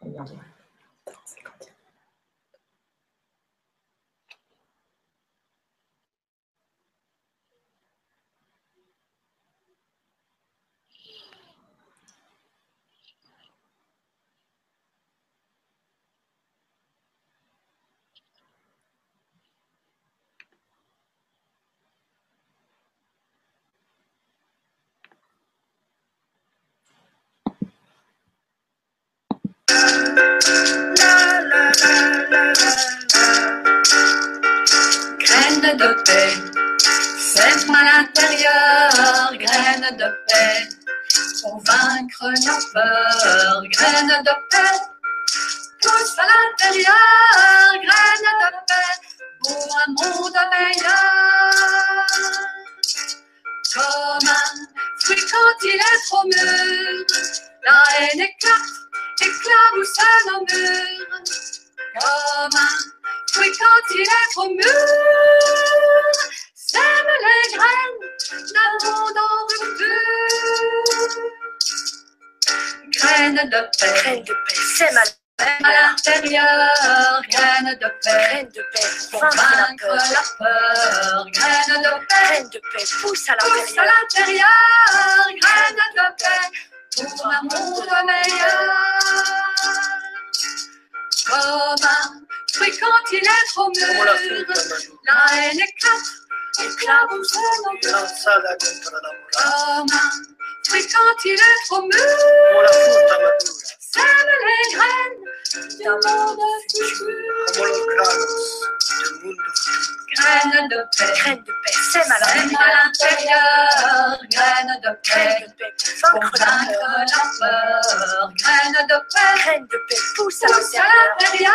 Graine de paix, à l'intérieur, graine de paix, pour vaincre la peur, graine de paix, pousse à l'intérieur, graine de paix, pour un monde meilleur. Comme un fruit quand il est trop mûr, la haine éclate, éclabousse nos murs. Comme un fruit quand il est trop mûr, sème les graines d'un monde en rupture. Graines de paix, Graine de paix, sème à l'intérieur, graines de paix. graine de paix pour vaincre la peur. graines de paix. Graine de paix pousse à Pousse à l'intérieur. l'intérieur, graines de paix, pour un monde meilleur. Comme un fruit quand il est trop mûr, la haine éclate, éclabousse nos fruit quand il est trop mûr, sème les graines du monde futur. Graines de paix, Graine de paix sème à l'intérieur. graines de paix. Graine de paix vaincre la peur. graine de paix, Graine de paix pousse à l'intérieur.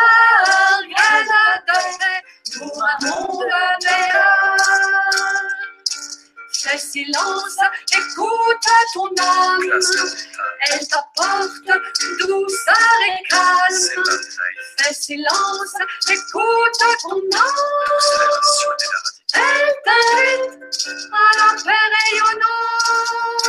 graine de paix, pour un monde meilleur. Fais silence, écoute ton âme, elle t'apporte douceur et calme. Fais silence, écoute ton âme, elle t'invite à la paix rayonnante.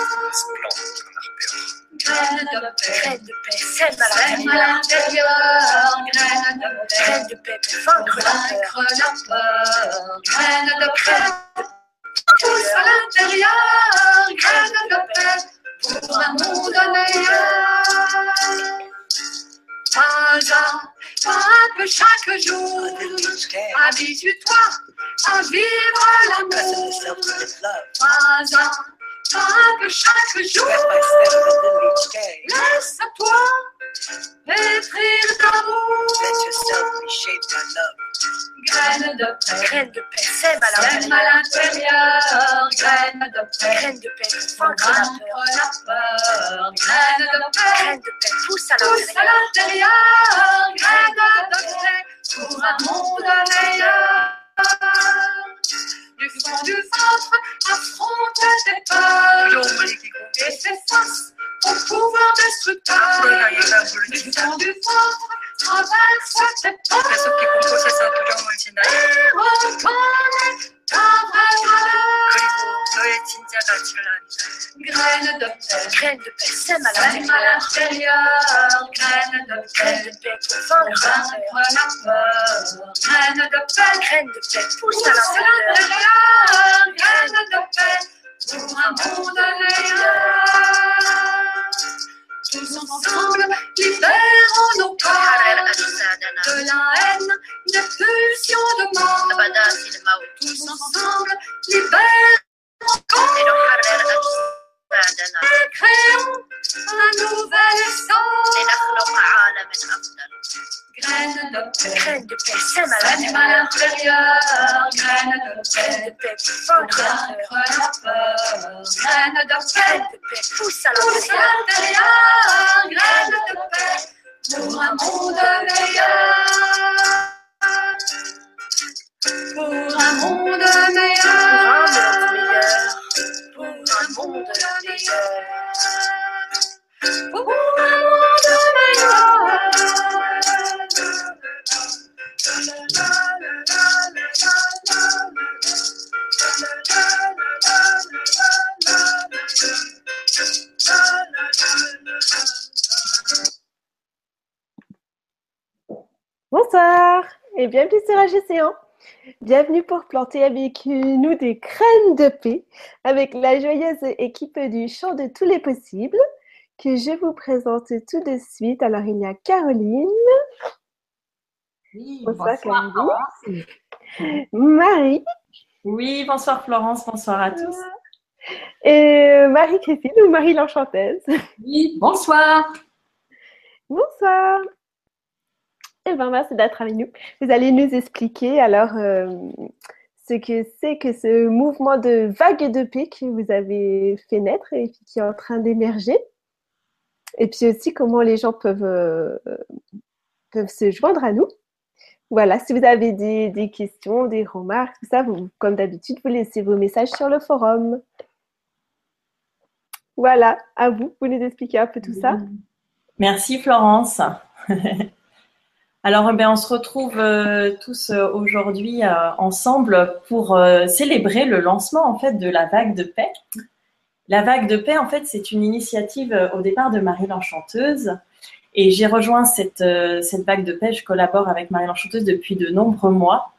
Graine de paix. Graine de paix sème à l'intérieur. graine de paix, Graine de paix pour vaincre la peur. vaincre la peur, graine de paix, pousse à l'intérieur, graine de paix, pour un monde meilleur. Pas un, pas un peu chaque jour, habitue-toi à vivre l'amour. Pas un, pas un peu chaque jour, laisse-toi pétrir d'amour. Graine de paix. Graine de paix sème à l'intérieur. graine de paix, Graine de paix la peur. graine de paix, Graine de paix pousse à l'intérieur, graine de paix, pour un monde meilleur. Du fond du ventre, affronte tes peurs. Et fais face au pouvoir destructeur. Du fond du traverse et ta vraie valeur. Graine de paix. Graine de paix sème à l'intérieur. l'intérieur, graine de paix, de paix pour pour vaincre la peur. la peur. Graine de paix, Graine de paix pousse à l'intérieur. de paix, pour un monde meilleur. Tous ensemble, libérons nos corps de la haine, des pulsions de mort. Tous ensemble, libérons nos corps et créons un nouvel essence. Graine de paix. Graine de paix à l'intérieur. l'intérieur, graine de paix, de paix. Graine de paix, de paix pousse à l'intérieur. graine de paix, pour un monde meilleur. Pour un monde meilleur. Pour un monde meilleur. Pour un monde meilleur. Bonsoir et bienvenue sur AGCO. Bienvenue pour planter avec nous des crânes de paix avec la joyeuse équipe du champ de tous les possibles que je vous présente tout de suite. Alors il y a Caroline. Oui, Bonsoir, bonsoir, Caroline. Florence. Marie Oui, bonsoir Florence, bonsoir à tous. et Marie-Christine ou Marie l'Enchanteuse. Oui, bonsoir. Bonsoir. Eh bien, merci d'être avec nous. Vous allez nous expliquer alors euh, ce que c'est que ce mouvement de vague de paix que vous avez fait naître et qui est en train d'émerger. Et puis aussi comment les gens peuvent, euh, peuvent se joindre à nous. Voilà, si vous avez des, questions, des remarques, tout ça, vous, comme d'habitude, vous laissez vos messages sur le forum. Voilà, à vous, vous nous expliquer un peu tout ça. Merci Florence. Alors, eh bien, on se retrouve euh, tous euh, aujourd'hui euh, ensemble pour célébrer le lancement en fait de la vague de paix. La vague de paix, en fait, c'est une initiative au départ de Marie l'Enchanteuse. Et j'ai rejoint cette, euh, cette vague de paix. Je collabore avec Marie l'Enchanteuse depuis de nombreux mois.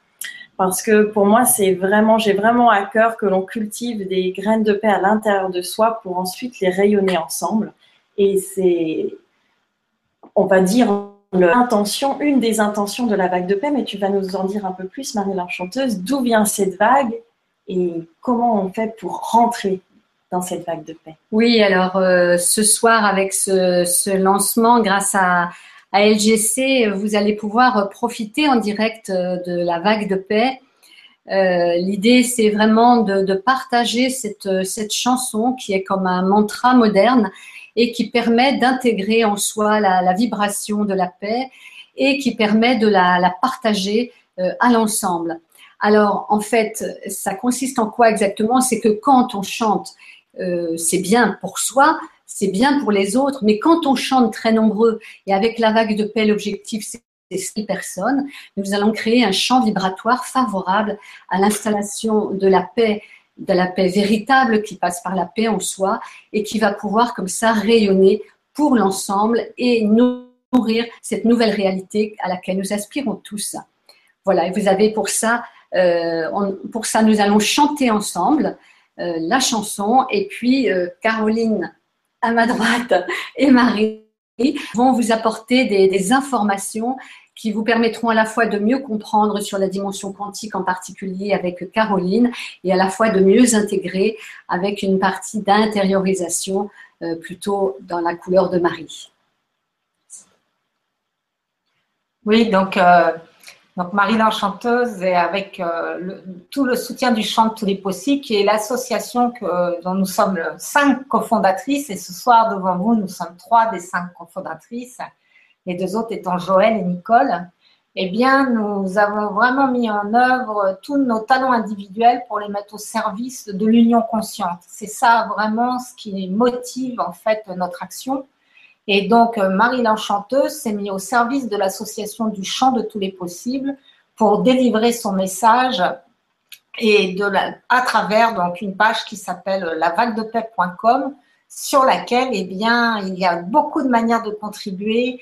Parce que pour moi, c'est vraiment, j'ai vraiment à cœur que l'on cultive des graines de paix à l'intérieur de soi pour ensuite les rayonner ensemble. Et c'est, on va dire, l'intention, une des intentions de la vague de paix, mais tu vas nous en dire un peu plus, Marie l'Enchanteuse, d'où vient cette vague et comment on fait pour rentrer dans cette vague de paix. Oui, alors euh, ce soir, avec ce, ce lancement, grâce à, à LGC, vous allez pouvoir profiter en direct euh, de la vague de paix. Euh, L'idée, c'est vraiment de, de partager cette, cette chanson qui est comme un mantra moderne et qui permet d'intégrer en soi la, vibration de la paix et qui permet de la, la partager à l'ensemble. Alors, en fait, ça consiste en quoi exactement? C'est que quand on chante, euh, c'est bien pour soi, c'est bien pour les autres, mais quand on chante très nombreux et avec la vague de paix, l'objectif c'est six personnes, nous allons créer un champ vibratoire favorable à l'installation de la paix, de la paix véritable qui passe par la paix en soi et qui va pouvoir comme ça rayonner pour l'ensemble et nourrir cette nouvelle réalité à laquelle nous aspirons tous. Voilà, et vous avez pour ça, euh, pour ça nous allons chanter ensemble la chanson et puis euh, Caroline à ma droite et Marie vont vous apporter des, informations qui vous permettront à la fois de mieux comprendre sur la dimension quantique en particulier avec Caroline et à la fois de mieux intégrer avec une partie d'intériorisation euh, plutôt dans la couleur de Marie. Oui, donc, euh, donc Marie l'Enchanteuse et avec euh, tout le soutien du Chant de tous les possibles, qui est l'association que- dont nous sommes cinq cofondatrices. Et ce soir, devant vous, nous sommes trois des cinq cofondatrices, les deux autres étant Joël et Nicole. Eh bien, nous avons vraiment mis en œuvre tous nos talents individuels pour les mettre au service de l'union consciente. C'est ça vraiment ce qui motive en fait notre action. Et donc, euh, Marie l'Enchanteuse s'est mise au service de l'association du chant de tous les possibles pour délivrer son message et de la, à travers donc une page qui s'appelle lavaguedepaix.com sur laquelle eh bien il y a beaucoup de manières de contribuer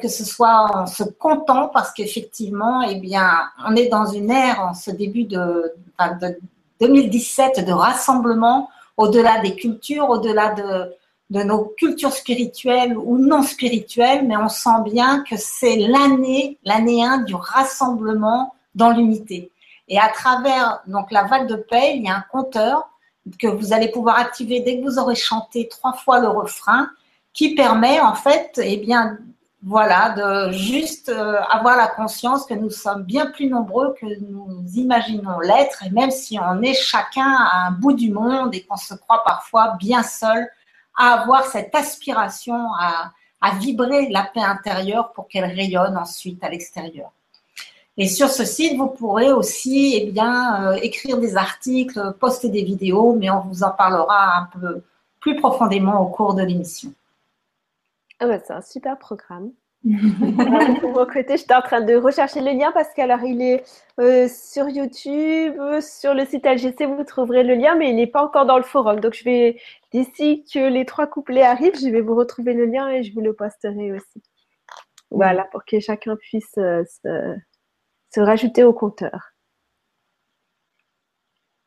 que ce soit en se comptant parce qu'effectivement eh bien on est dans une ère en ce début de, de 2017 de rassemblement au-delà des cultures au-delà de de nos cultures spirituelles ou non spirituelles, mais on sent bien que c'est l'année, l'année 1 du rassemblement dans l'unité. Et à travers donc la vague de paix, il y a un compteur que vous allez pouvoir activer dès que vous aurez chanté trois fois le refrain, qui permet en fait, eh bien, voilà, de juste euh, avoir la conscience que nous sommes bien plus nombreux que nous imaginons l'être, et même si on est chacun à un bout du monde et qu'on se croit parfois bien seul, à avoir cette aspiration à, vibrer la paix intérieure pour qu'elle rayonne ensuite à l'extérieur. Et sur ce site, vous pourrez aussi eh euh, écrire des articles, poster des vidéos, mais on vous en parlera un peu plus profondément au cours de l'émission. Ah bah, c'est un super programme. De mon côté, j'étais en train de rechercher le lien parce qu'alors il est euh, sur YouTube, sur le site LGC, vous trouverez le lien, mais il n'est pas encore dans le forum. Donc je vais, d'ici que les trois couplets arrivent, je vais vous retrouver le lien et je vous le posterai aussi. Voilà, pour que chacun puisse euh, se, se rajouter au compteur.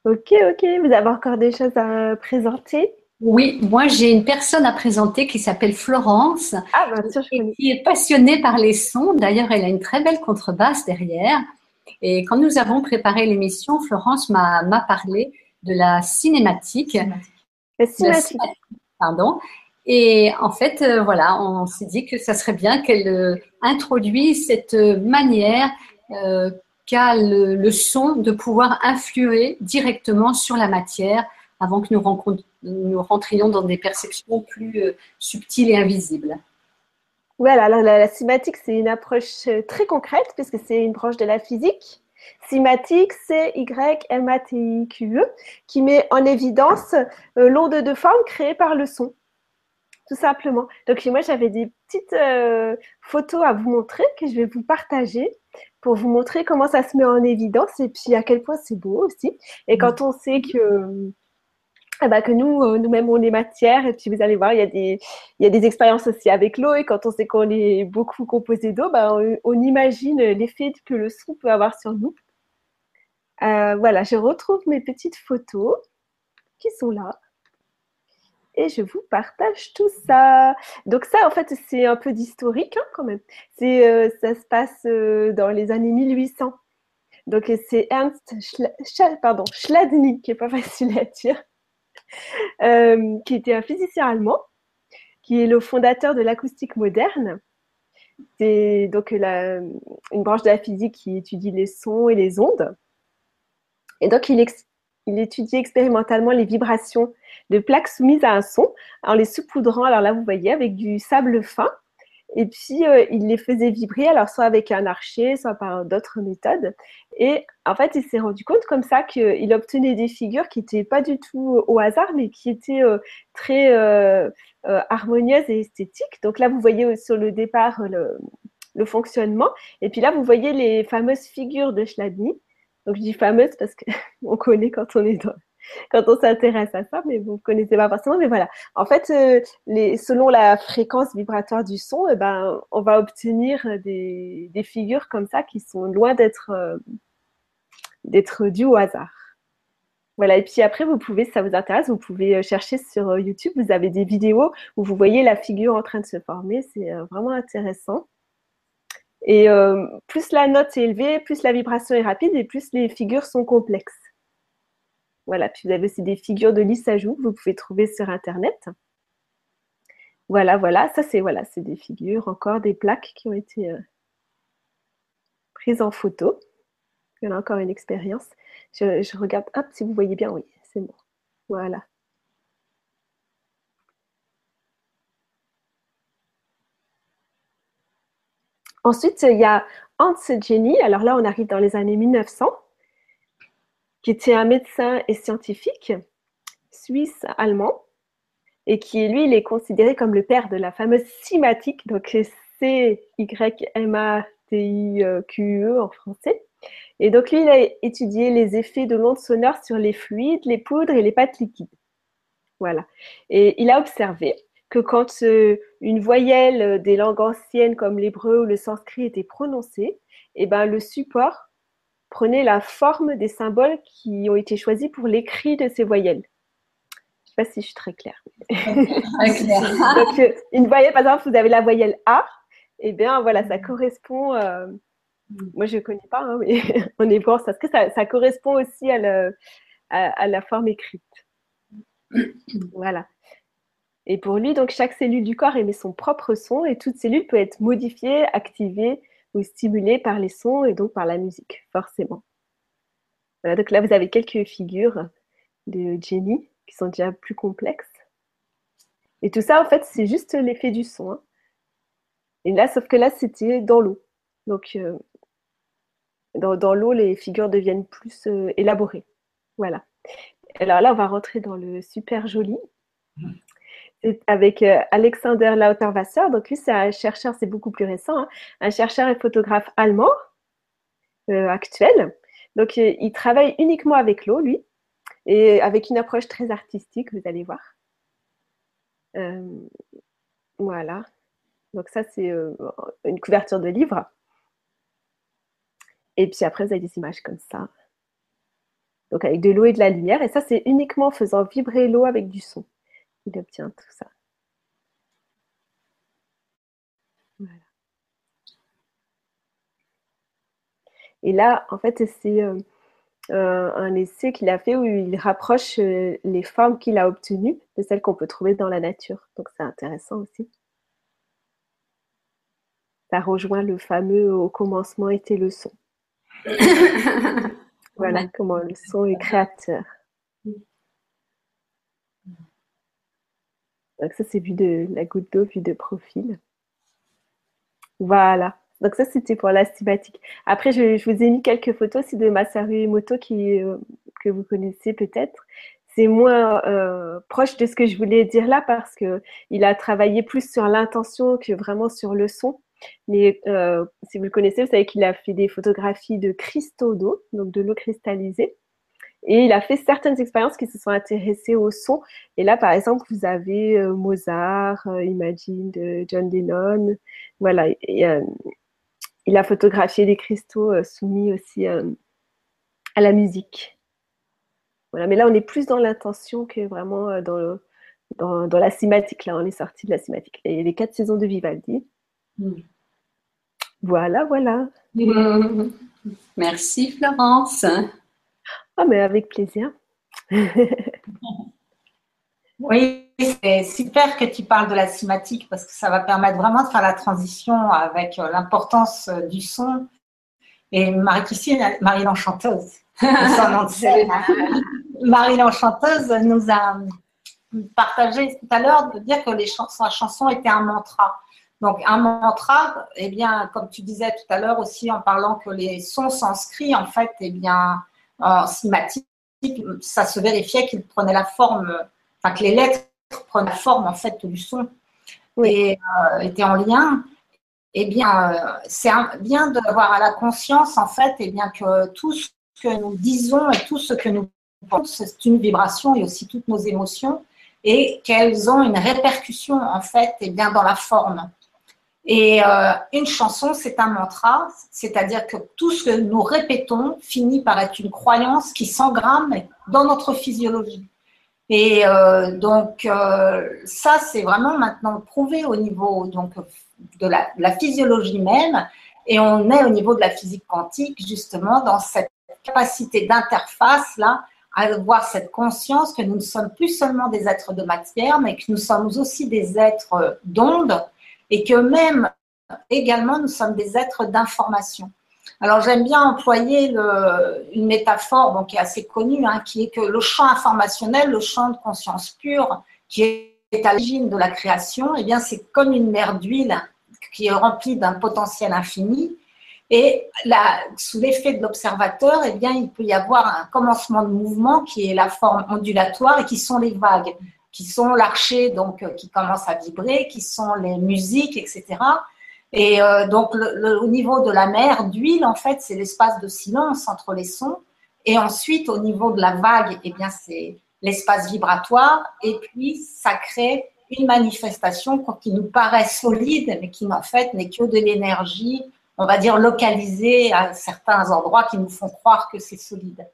Ok, ok. Vous avez encore des choses à présenter? Oui, moi j'ai une personne à présenter qui s'appelle Florence Ah, bien sûr, je et qui est passionnée par les sons. D'ailleurs, elle a une très belle contrebasse derrière. Et quand nous avons préparé l'émission, Florence m'a parlé de la cinématique. La cinématique. pardon. Et en fait, euh, voilà, on s'est dit que ça serait bien qu'elle euh, introduise cette manière euh, qu'a le, le son de pouvoir influer directement sur la matière avant que nous, rentrions dans des perceptions plus euh, subtiles et invisibles. Voilà, alors la, la cinématique, c'est une approche euh, très concrète puisque c'est une branche de la physique. Cinématique, c'est Y-M-A-T-I-Q-E, E, qui met en évidence euh, l'onde de forme créée par le son, tout simplement. Donc moi, j'avais des petites euh, photos à vous montrer que je vais vous partager pour vous montrer comment ça se met en évidence et puis à quel point c'est beau aussi. Et quand on sait que, eh ben, que nous, euh, nous-mêmes, on est matière, et puis vous allez voir, il y a des, il y a des expériences aussi avec l'eau, et quand on sait qu'on est beaucoup composé d'eau, ben, on, imagine l'effet que le son peut avoir sur nous. Euh, voilà, je retrouve mes petites photos qui sont là. Et je vous partage tout ça. Donc ça, en fait, c'est un peu d'historique hein, quand même. C'est, euh, ça se passe dans les années 1800. Donc c'est Ernst Schla- qui est pas facile à dire, euh, qui était un physicien allemand, qui est le fondateur de l'acoustique moderne. C'est donc la- une branche de la physique qui étudie les sons et les ondes. Et donc il, étudie expérimentalement les vibrations de plaques soumises à un son en les saupoudrant, alors là vous voyez, avec du sable fin. Et puis euh, il les faisait vibrer, alors soit avec un archer, soit par d'autres méthodes. Et en fait, il s'est rendu compte comme ça qu'il obtenait des figures qui n'étaient pas du tout au hasard, mais qui étaient euh, très euh, euh, harmonieuses et esthétiques. Donc là, vous voyez sur le départ euh, le, le fonctionnement. Et puis là, vous voyez les fameuses figures de Chladni. Donc je dis fameuses parce qu'on connaît quand on est dans, quand on s'intéresse à ça, mais vous ne connaissez pas forcément. Mais voilà, en fait, euh, selon la fréquence vibratoire du son, eh ben, on va obtenir des, figures comme ça qui sont loin d'être euh, d'être dues au hasard. Voilà, et puis après, vous pouvez, si ça vous intéresse, vous pouvez euh, chercher sur YouTube, vous avez des vidéos où vous voyez la figure en train de se former, c'est vraiment intéressant. Et plus la note est élevée, plus la vibration est rapide et plus les figures sont complexes. Voilà, puis vous avez aussi des figures de lissajou que vous pouvez trouver sur Internet. Voilà, voilà, ça c'est voilà, c'est des figures, encore des plaques qui ont été euh, prises en photo. Il y a encore une expérience. Je, je regarde, hop, si vous voyez bien, oui, c'est bon. Voilà. Ensuite, il y a Hans Jenny. Alors là, on arrive dans les années 1900, qui était un médecin et scientifique suisse-allemand, et qui, lui, il est considéré comme le père de la fameuse cinématique, donc C-Y-M-A-T-I-Q-E en français. Et donc, lui, il a étudié les effets de l'onde sonore sur les fluides, les poudres et les pâtes liquides. Voilà. Et il a observé que quand euh, une voyelle euh, des langues anciennes comme l'hébreu ou le sanskrit était prononcée, eh ben, le support prenait la forme des symboles qui ont été choisis pour l'écrit de ces voyelles. Je ne sais pas si je suis très claire. Donc, euh, une voyelle, par exemple, vous avez la voyelle A, et bien voilà, ça correspond. euh, moi, je ne connais pas, hein, mais en hébreu, parce que ça, ça correspond aussi à, le- à- à la forme écrite? Voilà. Et pour lui, donc, chaque cellule du corps émet son propre son et toute cellule peut être modifiée, activée ou stimulée par les sons et donc par la musique, forcément. Voilà, donc là, vous avez quelques figures de Jenny qui sont déjà plus complexes. Et tout ça, en fait, c'est juste l'effet du son. hein. Et là, sauf que là, c'était dans l'eau. Donc, euh, dans, dans l'eau, les figures deviennent plus euh, élaborées. Voilà. Alors là, on va rentrer dans le super joli. C'est avec euh, Alexander Lauterwasser. Donc lui, c'est un chercheur, c'est beaucoup plus récent, hein, un chercheur et photographe allemand euh, actuel. Donc euh, il travaille uniquement avec l'eau, lui, et avec une approche très artistique, vous allez voir. Voilà. Donc ça, c'est une couverture de livre. Et puis après, vous avez des images comme ça. Donc avec de l'eau et de la lumière. Et ça, c'est uniquement en faisant vibrer l'eau avec du son. Il obtient tout ça. Voilà. Et là, en fait, c'est euh, euh, un essai qu'il a fait où il rapproche euh, les formes qu'il a obtenues de celles qu'on peut trouver dans la nature. Donc c'est intéressant aussi. Ça rejoint le fameux au commencement était le son. voilà comment le son est créateur. Donc ça c'est vu de la goutte d'eau vue de profil. Voilà. Donc ça, c'était pour la cinématique. Après, je, vous ai mis quelques photos aussi de Masaru Emoto qui, euh, que vous connaissez peut-être. C'est moins euh, proche de ce que je voulais dire là parce qu'il a travaillé plus sur l'intention que vraiment sur le son. Mais euh, si vous le connaissez, vous savez qu'il a fait des photographies de cristaux d'eau, donc de l'eau cristallisée. Et il a fait certaines expériences qui se sont intéressées au son. Et là, par exemple, vous avez Mozart, Imagine de John Lennon. Voilà. Et, il a photographié des cristaux euh, soumis aussi euh, à la musique. Voilà, mais là, on est plus dans l'intention que vraiment euh, dans, dans, la cinématique. Là, on est sorti de la cinématique. Et les quatre saisons de Vivaldi. Mm. Voilà, voilà. Merci, Florence. Ah, mais avec plaisir. oui, c'est super que tu parles de la cinématique parce que ça va permettre vraiment de faire la transition avec euh, l'importance euh, du son. Et Marie-Christine, Marie l'Enchanteuse, Marie l'Enchanteuse nous a partagé tout à l'heure de dire que les chansons, la chanson était un mantra. Donc un mantra, eh bien, comme tu disais tout à l'heure aussi en parlant que les sons s'inscrivent en fait, eh bien, en cinématique, ça se vérifiait qu'ils prenaient la forme, enfin que les lettres prendre la forme en fait du son et euh, était en lien, eh bien, euh, c'est bien d'avoir à la conscience en fait, et eh bien que tout ce que nous disons et tout ce que nous pensons, c'est une vibration et aussi toutes nos émotions, et qu'elles ont une répercussion en fait, et eh bien dans la forme. Et euh, une chanson, c'est un mantra, c'est-à-dire que tout ce que nous répétons finit par être une croyance qui s'engramme dans notre physiologie. Et euh, donc, euh, ça, c'est vraiment maintenant prouvé au niveau donc, de la, physiologie même. Et on est au niveau de la physique quantique, justement, dans cette capacité d'interface, là, à avoir cette conscience que nous ne sommes plus seulement des êtres de matière, mais que nous sommes aussi des êtres d'onde et que même également nous sommes des êtres d'information. Alors j'aime bien employer une métaphore qui est assez connue, hein, qui est que le champ informationnel, le champ de conscience pure, qui est à l'origine de la création, eh bien c'est comme une mer d'huile qui est remplie d'un potentiel infini. Et sous l'effet de l'observateur, eh bien, il peut y avoir un commencement de mouvement qui est la forme ondulatoire et qui sont les vagues, qui sont l'archer donc qui commence à vibrer, qui sont les musiques, etc. Et euh, donc, le, au niveau de la mer d'huile, en fait, c'est l'espace de silence entre les sons. Et ensuite, au niveau de la vague, eh bien, c'est l'espace vibratoire. Et puis, ça crée une manifestation qui nous paraît solide, mais qui en fait n'est que de l'énergie, on va dire localisée à certains endroits qui nous font croire que c'est solide.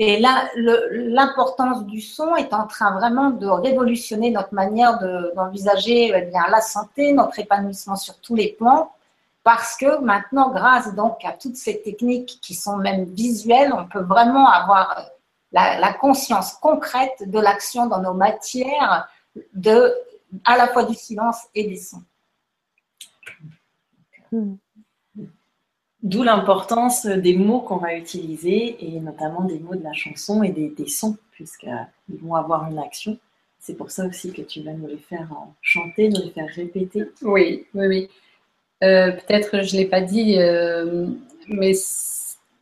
Et là, l'importance du son est en train vraiment de révolutionner notre manière d'envisager eh la santé, notre épanouissement sur tous les plans, parce que maintenant, grâce donc à toutes ces techniques qui sont même visuelles, on peut vraiment avoir la, la conscience concrète de l'action dans nos matières, à la fois du silence et des sons. Hmm. D'où l'importance des mots qu'on va utiliser et notamment des mots de la chanson et des, sons, puisqu'ils vont avoir une action. C'est pour ça aussi que tu vas nous les faire chanter, nous les faire répéter. Oui, oui, oui. Euh, peut-être je ne l'ai pas dit, euh, mais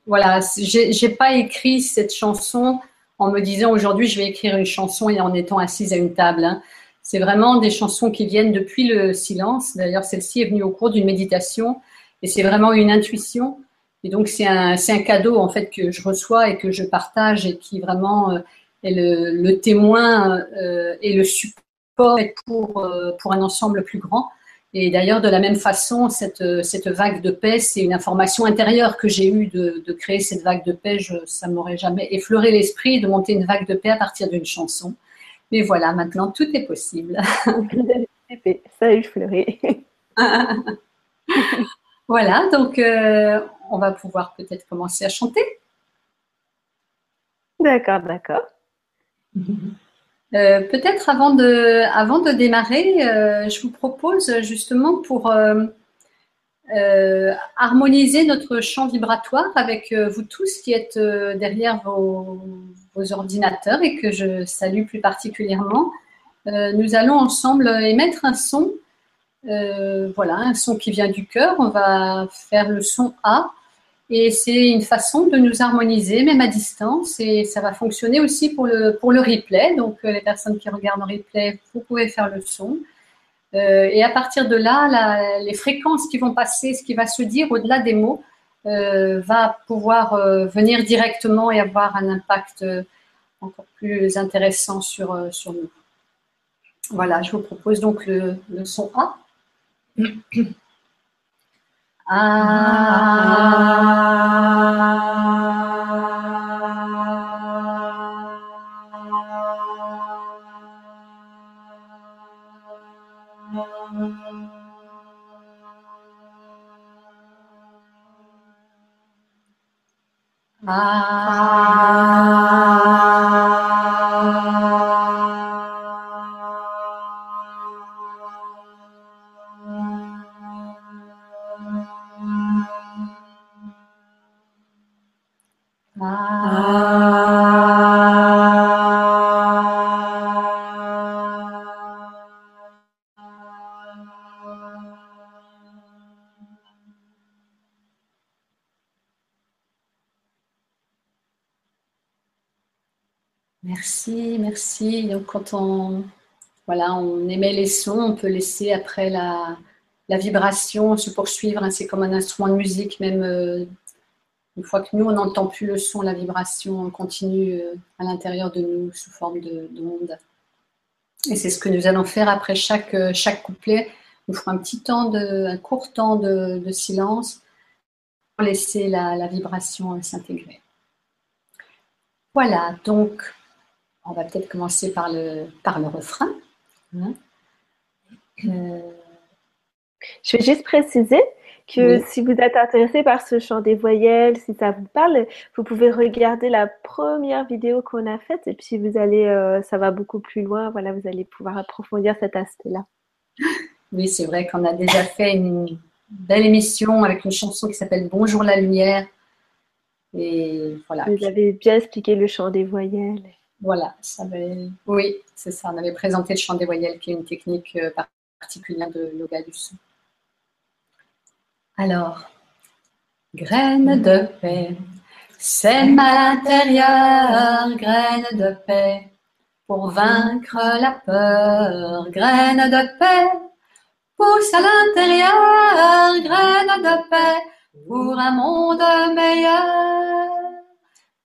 voilà, j'ai pas écrit cette chanson en me disant aujourd'hui je vais écrire une chanson et en étant assise à une table. Hein. C'est vraiment des chansons qui viennent depuis le silence. D'ailleurs, celle-ci est venue au cours d'une méditation et c'est vraiment une intuition. Et donc, c'est un, un, cadeau, en fait, que je reçois et que je partage et qui vraiment euh, est le, témoin euh, et le support pour, euh, pour un ensemble plus grand. Et d'ailleurs, de la même façon, cette, cette vague de paix, c'est une information intérieure que j'ai eue de, de créer cette vague de paix. Je, ça m'aurait jamais effleuré l'esprit de monter une vague de paix à partir d'une chanson. Mais voilà, maintenant, tout est possible. Ça a effleuré. voilà, donc euh, on va pouvoir peut-être commencer à chanter. D'accord, d'accord. Euh, peut-être avant de, avant de démarrer, euh, je vous propose justement pour harmoniser notre champ vibratoire avec vous tous qui êtes derrière vos, vos ordinateurs et que je salue plus particulièrement. Nous allons ensemble émettre un son, euh, voilà, un son qui vient du cœur. On va faire le son A et c'est une façon de nous harmoniser, même à distance, et ça va fonctionner aussi pour le, pour le replay. Donc, euh, les personnes qui regardent en replay, vous pouvez faire le son. Euh, et à partir de là, les fréquences qui vont passer, ce qui va se dire au-delà des mots, va pouvoir venir directement et avoir un impact encore plus intéressant sur, sur nous. Voilà, je vous propose donc le son A. Merci, on émet les sons, on peut laisser après la, vibration se poursuivre. hein. C'est comme un instrument de musique, même euh, une fois que nous, on n'entend plus le son, la vibration continue euh, à l'intérieur de nous sous forme de- d'onde. Et c'est ce que nous allons faire après chaque, euh, couplet. Nous ferons un petit temps, un court temps de, silence pour laisser la, vibration s'intégrer. Voilà, donc on va peut-être commencer par le refrain. Hein? Euh, Je vais juste préciser que Oui. si vous êtes intéressé par ce chant des voyelles, si ça vous parle, vous pouvez regarder la première vidéo qu'on a faite et puis vous allez, euh, ça va beaucoup plus loin. Voilà, vous allez pouvoir approfondir cet aspect-là. Oui, c'est vrai qu'on a déjà fait une belle émission avec une chanson qui s'appelle Bonjour la lumière. Et voilà, Vous avez bien expliqué le chant des voyelles. Voilà, ça avait- oui, c'est ça. On avait présenté le chant des voyelles, qui est une technique euh, particulière de yoga du son. Alors, graines de paix, sème à l'intérieur, graines de paix, pour vaincre la peur, graines de paix, pousse à l'intérieur, graines de paix, pour un monde meilleur,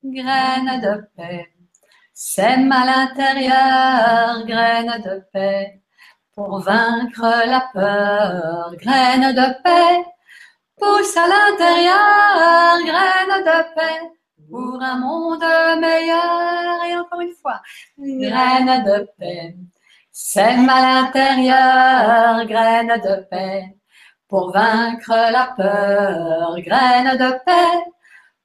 graines de paix. Sème à l'intérieur, graines de paix, pour vaincre la peur, graines de paix. Pousse à l'intérieur, graines de paix, pour un monde meilleur. Et encore une fois, graines de paix. Sème à l'intérieur, graines de paix, pour vaincre la peur, graines de paix.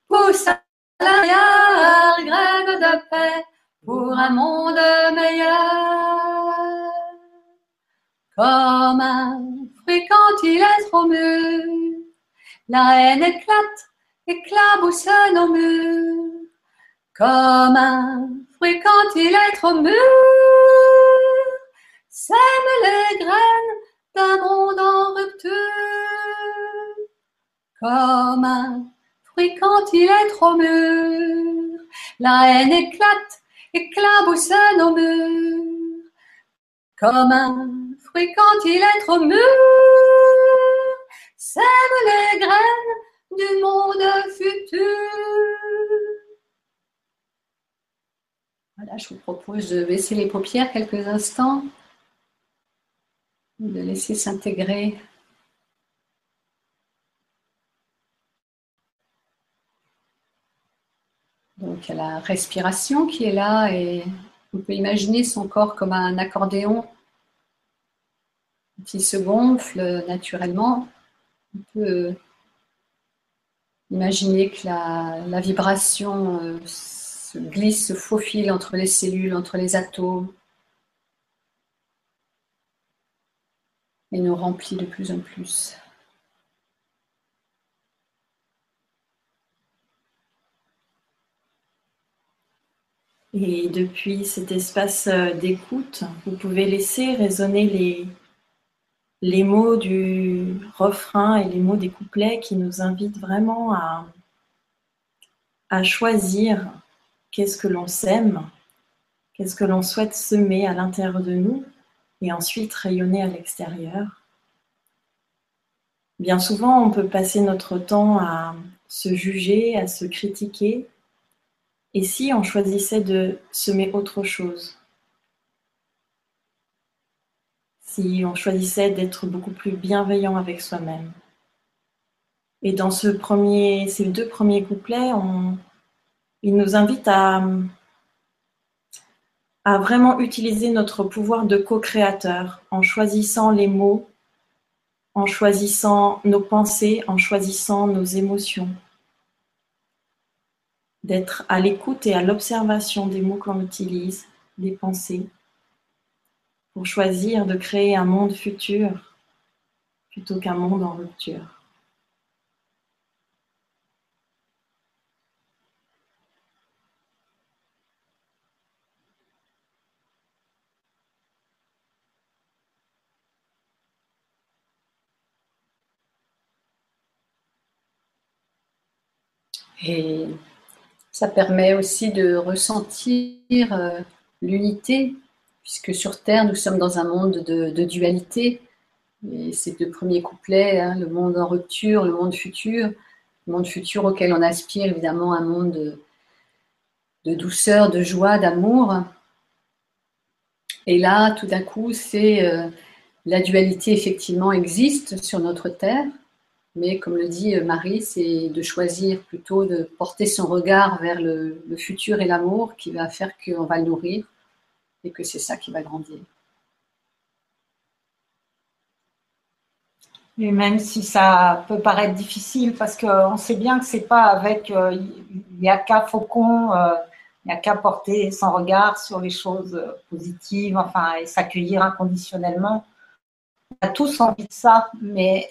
Pousse à l'intérieur, graines de paix, pour un monde meilleur. Comme un fruit quand il est trop mûr, la haine éclate, éclabousse nos murs. Comme un fruit quand il est trop mûr, sème les graines d'un monde en rupture. Comme un fruit quand il est trop mûr, la haine éclate, éclabousse nos murs. Comme un fruit quand il est trop mûr, sème les graines du monde futur. Voilà, je vous propose de baisser les paupières quelques instants. de laisser s'intégrer Donc il y a la respiration qui est là et on peut imaginer son corps comme un accordéon qui se gonfle naturellement. On peut imaginer que la, vibration euh, se glisse, se faufile entre les cellules, entre les atomes et nous remplit de plus en plus. Et depuis cet espace euh, d'écoute, vous pouvez laisser résonner les, mots du refrain et les mots des couplets qui nous invitent vraiment à, à choisir qu'est-ce que l'on sème, qu'est-ce que l'on souhaite semer à l'intérieur de nous et ensuite rayonner à l'extérieur. Bien souvent, on peut passer notre temps à se juger, à se critiquer, et si on choisissait de semer autre chose? Si on choisissait d'être beaucoup plus bienveillant avec soi-même? Et dans ce premier, ces deux premiers couplets, on, il nous invite à, à vraiment utiliser notre pouvoir de co-créateur en choisissant les mots, en choisissant nos pensées, en choisissant nos émotions d'être à l'écoute et à l'observation des mots qu'on utilise, des pensées, pour choisir de créer un monde futur plutôt qu'un monde en rupture. Et ça permet aussi de ressentir euh, l'unité, puisque sur Terre, nous sommes dans un monde de, dualité. Et ces deux premiers couplets, hein, le monde en rupture, le monde futur, le monde futur auquel on aspire évidemment un monde de, douceur, de joie, d'amour. Et là, tout d'un coup, c'est euh, la dualité effectivement existe sur notre Terre, mais comme le dit euh, Marie, c'est de choisir plutôt de porter son regard vers le, futur et l'amour qui va faire qu'on va le nourrir et que c'est ça qui va grandir. Et même si ça peut paraître difficile, parce qu'on sait bien que c'est pas avec, euh, il n'y a qu'à faucon, euh, il n'y a qu'à porter son regard sur les choses positives, enfin, et s'accueillir inconditionnellement. On a tous envie de ça, mais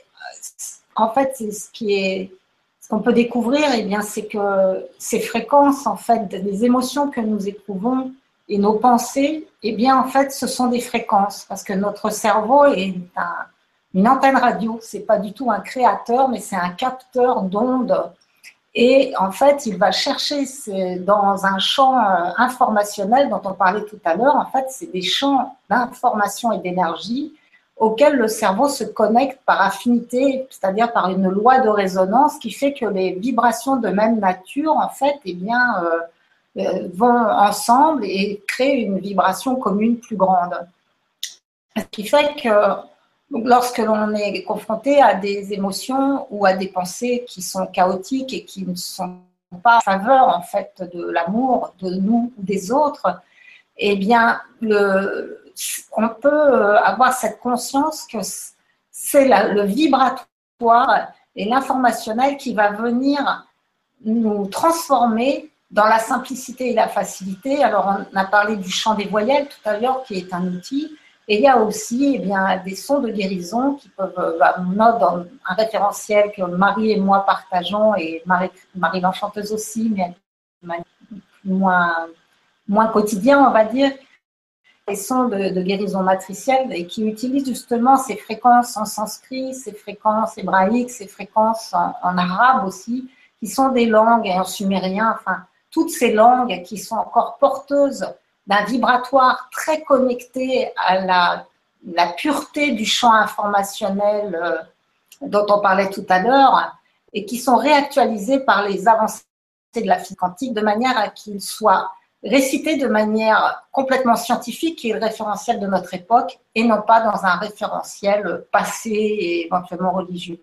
en fait, ce qu'on peut découvrir, eh bien, c'est que ces fréquences, en fait, des émotions que nous éprouvons et nos pensées, eh bien, en fait, ce sont des fréquences parce que notre cerveau est une antenne radio. C'est pas du tout un créateur, mais c'est un capteur d'ondes. Et en fait, il va chercher dans un champ euh, informationnel dont on parlait tout à l'heure. En fait, c'est des champs d'information et d'énergie auquel le cerveau se connecte par affinité, c'est-à-dire par une loi de résonance qui fait que les vibrations de même nature, en fait, eh bien, euh, euh, vont ensemble et créent une vibration commune plus grande. Ce qui fait que lorsque l'on est confronté à des émotions ou à des pensées qui sont chaotiques et qui ne sont pas en faveur en fait de l'amour de nous ou des autres, eh bien le, on peut euh, avoir cette conscience que c'est le vibratoire et l'informationnel qui va venir nous transformer dans la simplicité et la facilité. Alors, on a parlé du chant des voyelles tout à l'heure, qui est un outil. Et il y a aussi eh bien, des sons de guérison qui peuvent, euh, bah, note dans un référentiel que Marie et moi partageons, et Marie, Marie l'Enchanteuse aussi, mais moins, moins quotidien, on va dire, des sons de, guérison matricielle et qui utilisent justement ces fréquences en sanskrit, ces fréquences hébraïques, ces fréquences en, arabe aussi, qui sont des langues et en sumérien, enfin, toutes ces langues qui sont encore porteuses d'un vibratoire très connecté à la, la, pureté du champ informationnel euh, dont on parlait tout à l'heure et qui sont réactualisées par les avancées de la physique quantique de manière à qu'ils soient récité de manière complètement scientifique qui est le référentiel de notre époque et non pas dans un référentiel passé et éventuellement religieux.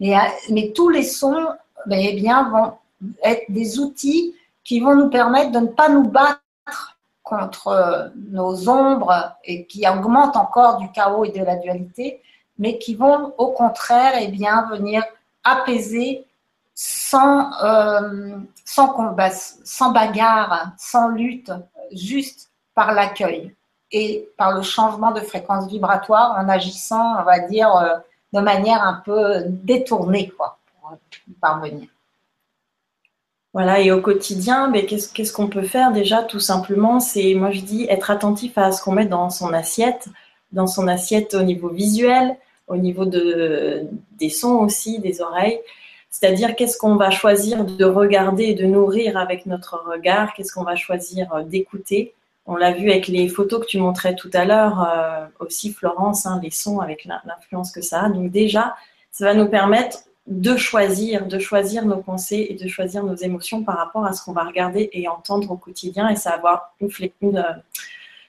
Mais, mais tous les sons ben, eh bien, vont être des outils qui vont nous permettre de ne pas nous battre contre euh, nos ombres et qui augmentent encore du chaos et de la dualité, mais qui vont au contraire eh bien, venir apaiser sans, euh, sans bagarre, sans lutte, juste par l'accueil et par le changement de fréquence vibratoire en agissant, on va dire, euh, de manière un peu détournée, quoi, pour parvenir. Voilà, et au quotidien, mais qu'est-ce qu'on peut faire déjà Tout simplement, c'est, moi je dis, être attentif à ce qu'on met dans son assiette, dans son assiette au niveau visuel, au niveau de, des sons aussi, des oreilles. C'est-à-dire qu'est-ce qu'on va choisir de regarder et de nourrir avec notre regard, qu'est-ce qu'on va choisir euh, d'écouter? On l'a vu avec les photos que tu montrais tout à l'heure, euh, aussi Florence, hein, les sons avec l'influence que ça a. Donc déjà, ça va nous permettre de choisir, de choisir nos pensées et de choisir nos émotions par rapport à ce qu'on va regarder et entendre au quotidien. Et ça va avoir, une, euh,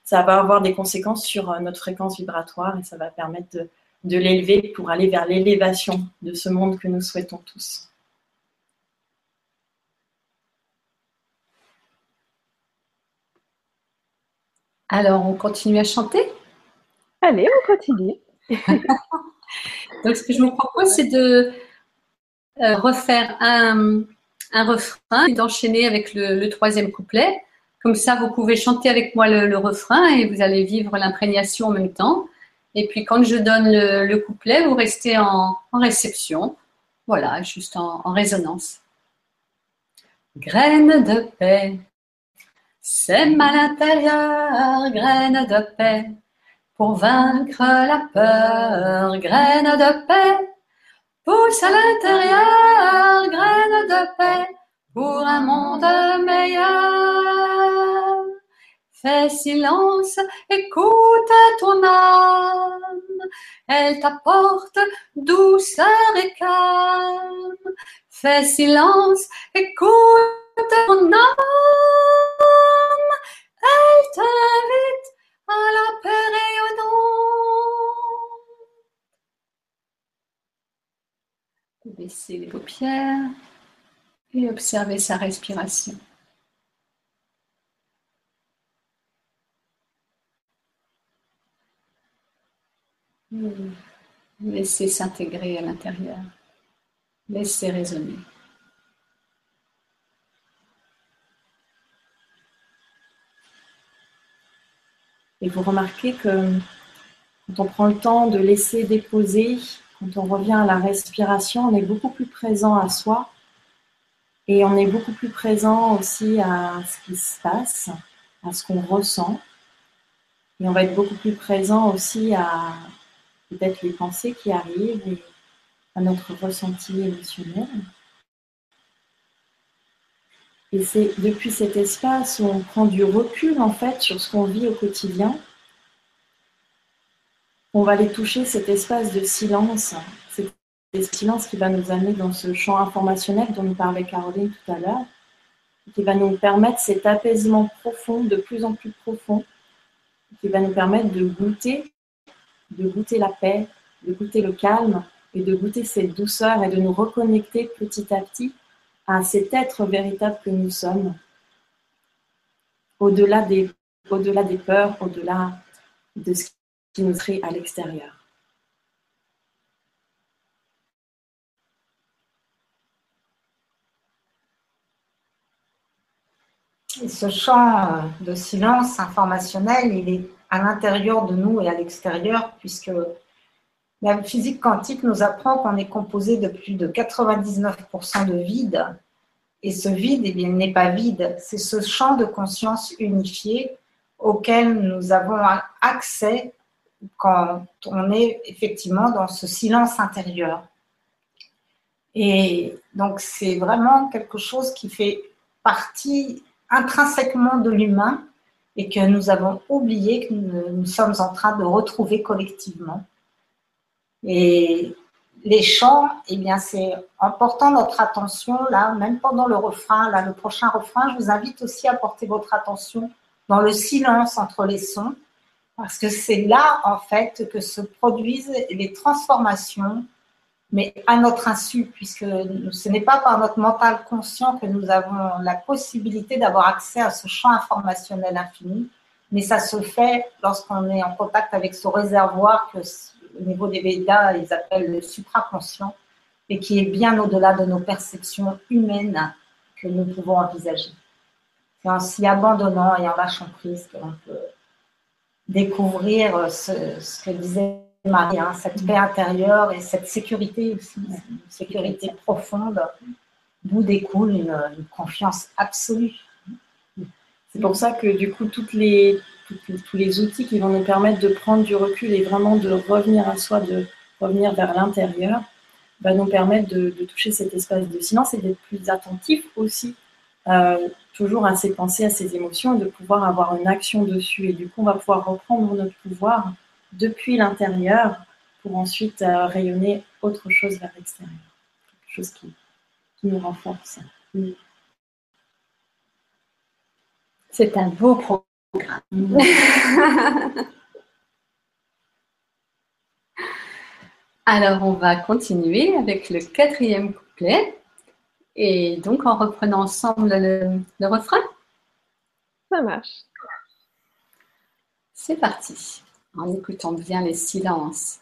ça va avoir des conséquences sur notre fréquence vibratoire et ça va permettre de, de l'élever pour aller vers l'élévation de ce monde que nous souhaitons tous. Alors, on continue à chanter? Allez, on continue. Donc, ce que je vous propose, c'est de euh, refaire un, refrain et d'enchaîner avec le, troisième couplet. Comme ça, vous pouvez chanter avec moi le, refrain et vous allez vivre l'imprégnation en même temps. Et puis, quand je donne le, couplet, vous restez en, réception. Voilà, juste en, en résonance. Graine de paix, sème à l'intérieur, graine de paix, pour vaincre la peur, graine de paix, Pousse à l'intérieur, graine de paix pour un monde meilleur. Fais silence, écoute ton âme, elle t'apporte douceur et calme. Fais silence, écoute ton âme, elle t'invite à la rayonnante. Baisser les paupières et observer sa respiration. Laissez s'intégrer à l'intérieur. Laissez résonner. Et vous remarquez que quand on prend le temps de laisser déposer quand on revient à la respiration, on est beaucoup plus présent à soi et on est beaucoup plus présent aussi à ce qui se passe, à ce qu'on ressent. Et on va être beaucoup plus présent aussi à peut-être les pensées qui arrivent et à notre ressenti émotionnel. Et c'est depuis cet espace où on prend du recul en fait sur ce qu'on vit au quotidien on va aller toucher cet espace de silence, cet silence qui va nous amener dans ce champ informationnel dont nous parlait Caroline tout à l'heure, qui va nous permettre cet apaisement profond, de plus en plus profond, qui va nous permettre de goûter, de goûter la paix, de goûter le calme et de goûter cette douceur et de nous reconnecter petit à petit à cet être véritable que nous sommes, au-delà des, peurs, au-delà de ce qui nous serait à l'extérieur. ce champ de silence informationnel, il est à l'intérieur de nous et à l'extérieur, puisque la physique quantique nous apprend qu'on est composé de plus de 99% de vide. Et ce vide, eh il n'est pas vide, c'est ce champ de conscience unifié auquel nous avons accès quand on est effectivement dans ce silence intérieur. Et donc c'est vraiment quelque chose qui fait partie intrinsèquement de l'humain et que nous avons oublié que nous, sommes en train de retrouver collectivement. Et les chants, eh bien, c'est en portant notre attention, là, même pendant le refrain, là, le prochain refrain, je vous invite aussi à porter votre attention dans le silence entre les sons, parce que c'est là, en fait, que se produisent les transformations, mais à notre insu, puisque ce n'est pas par notre mental conscient que nous avons la possibilité d'avoir accès à ce champ informationnel infini, mais ça se fait lorsqu'on est en contact avec ce réservoir que au niveau des Védas, ils appellent le supraconscient, et qui est bien au-delà de nos perceptions humaines que nous pouvons envisager. C'est en s'y abandonnant et en lâchant prise que l'on peut découvrir ce, que disait Marie, hein, cette paix intérieure et cette sécurité aussi, une sécurité profonde, d'où découle une, une confiance absolue. C'est pour ça que du coup, toutes les, toutes- tous les outils qui vont nous permettre de prendre du recul et vraiment de revenir à soi, de revenir vers l'intérieur, va nous permettre de, de toucher cet espace de silence et d'être plus attentif aussi, euh, toujours à ses pensées, à ses émotions, et de pouvoir avoir une action dessus. Et du coup, on va pouvoir reprendre notre pouvoir depuis l'intérieur pour ensuite euh, rayonner autre chose vers l'extérieur. Quelque chose qui, qui nous renforce. C'est un beau programme. Alors, on va continuer avec le quatrième couplet. Et donc, en reprenant ensemble le, le refrain, Ça marche. c'est parti. En écoutant bien les silences.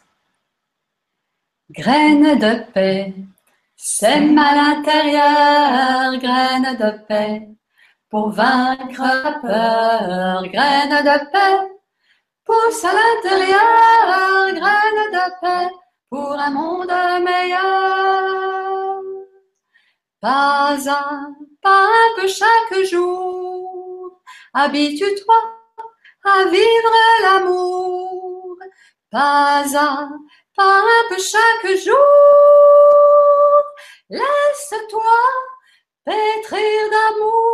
Graines de paix, sème à l'intérieur, graines de paix, pour vaincre la peur, graines de paix, pousse à l'intérieur, graines de paix, pour un monde meilleur. Pas un, pas un peu chaque jour, habitue-toi à vivre l'amour. Pas un, pas un peu chaque jour, laisse-toi pétrir d'amour.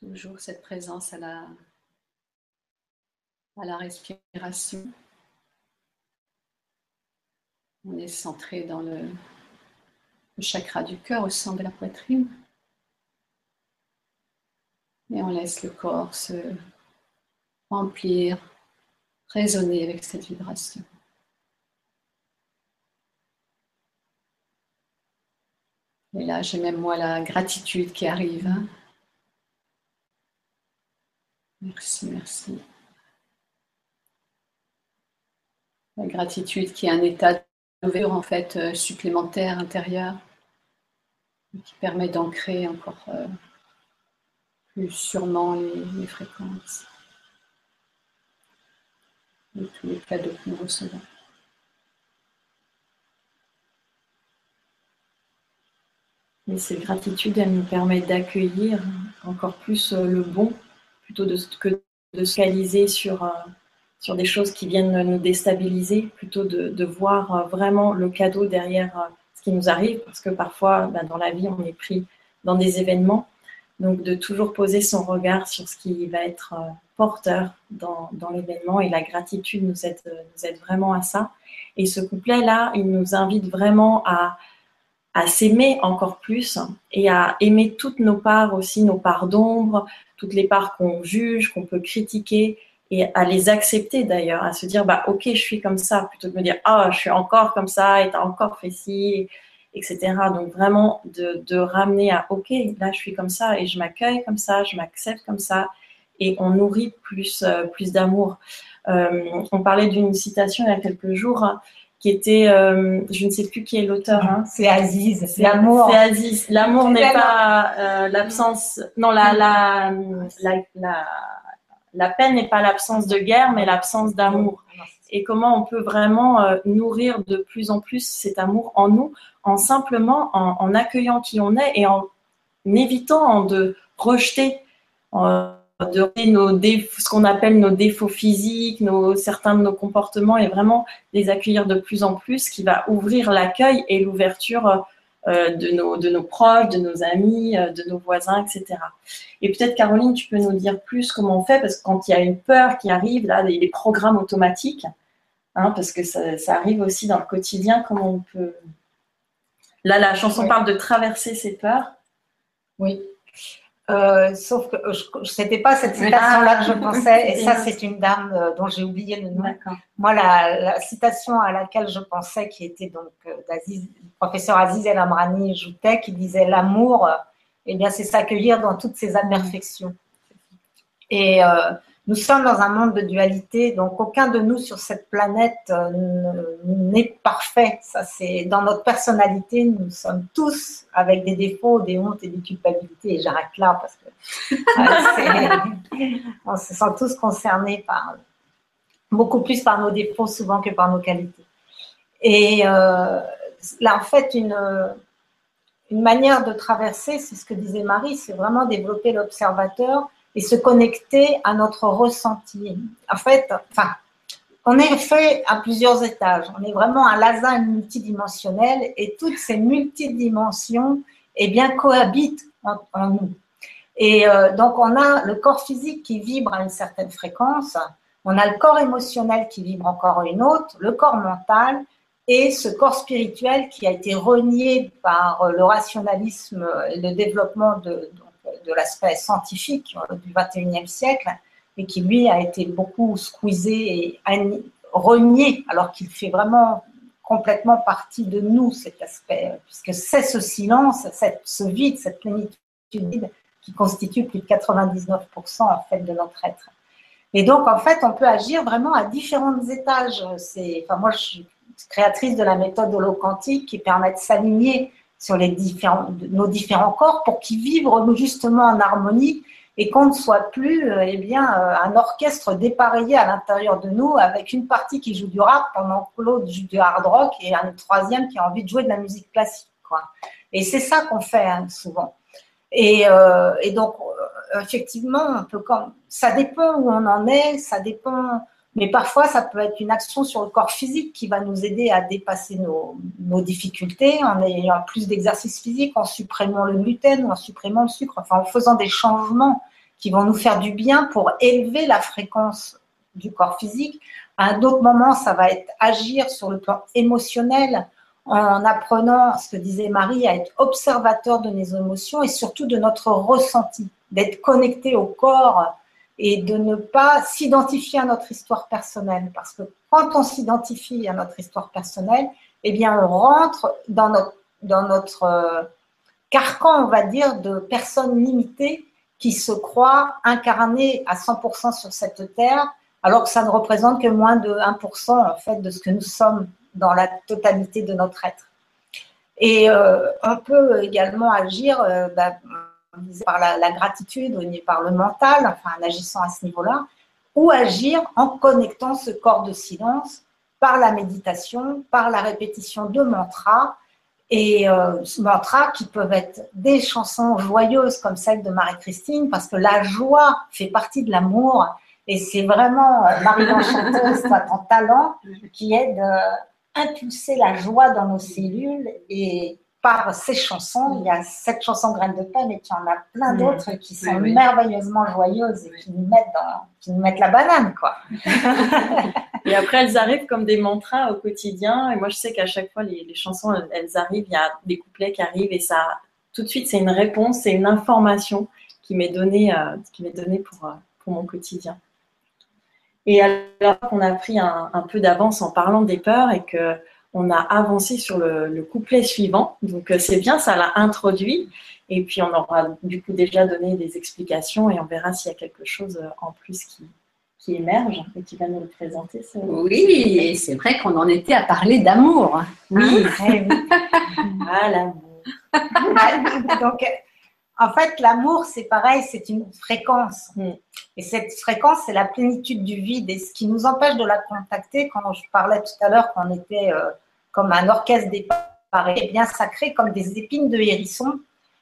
Toujours cette présence à la, à la respiration. On est centré dans le, chakra du cœur au centre de la poitrine. Et on laisse le corps se remplir, résonner avec cette vibration. Et là, j'ai même moi la gratitude qui arrive. hein. Merci, merci. La gratitude qui est un état en fait euh, supplémentaire intérieur qui permet d'ancrer encore euh, plus sûrement les, fréquences et tous les cadeaux que nous recevons. Et cette gratitude, elle nous permet d'accueillir encore plus euh, le bon, plutôt que de se focaliser sur, sur des choses qui viennent nous déstabiliser, plutôt de, voir euh, vraiment le cadeau derrière euh, ce qui nous arrive, parce que parfois, bah, dans la vie, on est pris dans des événements. Donc, de toujours poser son regard sur ce qui va être euh, porteur dans, dans l'événement. Et la gratitude nous aide, nous aide vraiment à ça. Et ce couplet-là, il nous invite vraiment à, à s'aimer encore plus et à aimer toutes nos parts aussi, nos parts d'ombre, toutes les parts qu'on juge, qu'on peut critiquer et à les accepter d'ailleurs, à se dire bah ok je suis comme ça plutôt que de me dire ah je suis encore comme ça et t'as encore fait ci, etc. Donc vraiment de, de ramener à ok là je suis comme ça et je m'accueille comme ça, je m'accepte comme ça et on nourrit plus euh, plus d'amour. Euh, on parlait d'une citation il y a quelques jours hein, qui était, euh, je ne sais plus qui est l'auteur, hein, C'est Aziz, c'est l'amour. C'est Aziz. L'amour n'est pas euh, l'absence. Non, la, la, la, la, la peine n'est pas l'absence de guerre, mais l'absence d'amour. Et comment on peut vraiment euh, nourrir de plus en plus cet amour en nous, en simplement en, en accueillant qui on est et en évitant de rejeter, de rejeter nos défauts, ce qu'on appelle nos défauts physiques, nos, certains de nos comportements et vraiment les accueillir de plus en plus, qui va ouvrir l'accueil et l'ouverture euh, de, nos, de nos proches, de nos amis, euh, de nos voisins, etc. Et peut-être, Caroline, tu peux nous dire plus comment on fait, parce que quand il y a une peur qui arrive, là, les, les programmes automatiques, hein, parce que ça, ça arrive aussi dans le quotidien, comment on peut... Là, la chanson Oui. parle de traverser ces peurs. Oui. Euh, sauf que ce n'était pas cette citation-là que je pensais, et ça, c'est une dame euh, dont j'ai oublié le nom. Moi, la, la citation à laquelle je pensais, qui était donc euh, d'Aziz, professeur Aziz El Amrani Joutet, qui disait l'amour, euh, eh bien, c'est s'accueillir dans toutes ses imperfections. Et euh, nous sommes dans un monde de dualité, donc aucun de nous sur cette planète euh, ne- n'est parfait. Ça, c'est dans notre personnalité, nous sommes tous avec des défauts, des hontes et des culpabilités. Et j'arrête là parce que euh, on se sent tous concernés par beaucoup plus par nos défauts souvent que par nos qualités. Et euh, là, en fait, une manière de traverser, c'est ce que disait Marie, c'est vraiment développer l'observateur et se connecter à notre ressenti. En fait, enfin, on est fait à plusieurs étages. On est vraiment un lasagne multidimensionnel et toutes ces multidimensions eh bien, cohabitent en, nous. Et euh, donc, on a le corps physique qui vibre à une certaine fréquence, on a le corps émotionnel qui vibre encore une autre, le corps mental et ce corps spirituel qui a été renié par le rationalisme et le développement de, de l'aspect scientifique euh, du 21e siècle et qui, lui, a été beaucoup squeezé et renié alors qu'il fait vraiment complètement partie de nous, cet aspect, euh, puisque c'est ce silence, cette- ce vide, cette plénitude qui constitue plus de 99% en fait de notre être. Et donc, en fait, on peut agir vraiment à différents étages. Enfin, moi, je suis créatrice de la méthode holoquantique qui permet de s'aligner sur les différents, nos différents corps pour qu'ils vivent justement en harmonie et qu'on ne soit plus euh, eh bien, euh, un orchestre dépareillé à l'intérieur de nous avec une partie qui joue du rap pendant que l'autre joue du hard rock et un troisième qui a envie de jouer de la musique classique. Quoi. Et c'est ça qu'on fait hein, souvent. Et, euh, et donc, effectivement, on peut comme, ça dépend où on en est, ça dépend, mais parfois ça peut être une action sur le corps physique qui va nous aider à dépasser nos, difficultés en ayant plus d'exercice physique, en supprimant le gluten ou en supprimant le sucre, enfin en faisant des changements qui vont nous faire du bien pour élever la fréquence du corps physique. À un autre moment, ça va être agir sur le plan émotionnel en apprenant, ce que disait Marie, à être observateur de nos émotions et surtout de notre ressenti, d'être connecté au corps et de ne pas s'identifier à notre histoire personnelle. Parce que quand on s'identifie à notre histoire personnelle, eh bien, on rentre dans notre, dans euh, carcan, on va dire, de personnes limitées qui se croient incarnées à 100% sur cette terre, alors que ça ne représente que moins de 1% en fait de ce que nous sommes dans la totalité de notre être. Et euh, on peut également agir euh, bah, par la, la, gratitude, par le mental, enfin en agissant à ce niveau-là, ou agir en connectant ce corps de silence par la méditation, par la répétition de mantras, et euh, mantras qui peuvent être des chansons joyeuses comme celle de Marie-Christine, parce que la joie fait partie de l'amour, et c'est vraiment euh, Marie l'Enchanteuse, toi, ton talent, qui aide euh, impulser la joie dans nos cellules et par ces chansons, il y a cette chanson Graines de paix, mais il y en a plein d'autres qui sont oui, oui. merveilleusement joyeuses et qui nous mettent dans, qui nous mettent la banane, quoi. Et après, elles arrivent comme des mantras au quotidien. Et moi, je sais qu'à chaque fois, les, les chansons, elles, elles arrivent, il y a des couplets qui arrivent et ça, tout de suite, c'est une réponse, c'est une information qui m'est donnée, euh, qui m'est donnée pour, euh, pour mon quotidien. Et alors qu'on a pris un, un peu d'avance en parlant des peurs et que on a avancé sur le, le couplet suivant. Donc euh, c'est bien, ça l'a introduit. Et puis on aura du coup déjà donné des explications et on verra s'il y a quelque chose euh, en plus qui, qui émerge et qui va nous le présenter. ce- Oui, et c'est vrai qu'on en était à parler d'amour. Oui, oui. Ah, l'amour. Donc, en fait, l'amour, c'est pareil, c'est une fréquence. Mm. Et cette fréquence, c'est la plénitude du vide. Et ce qui nous empêche de la contacter, quand je parlais tout à l'heure qu'on était euh, comme un orchestre déparé, eh bien, ça crée comme des épines de hérisson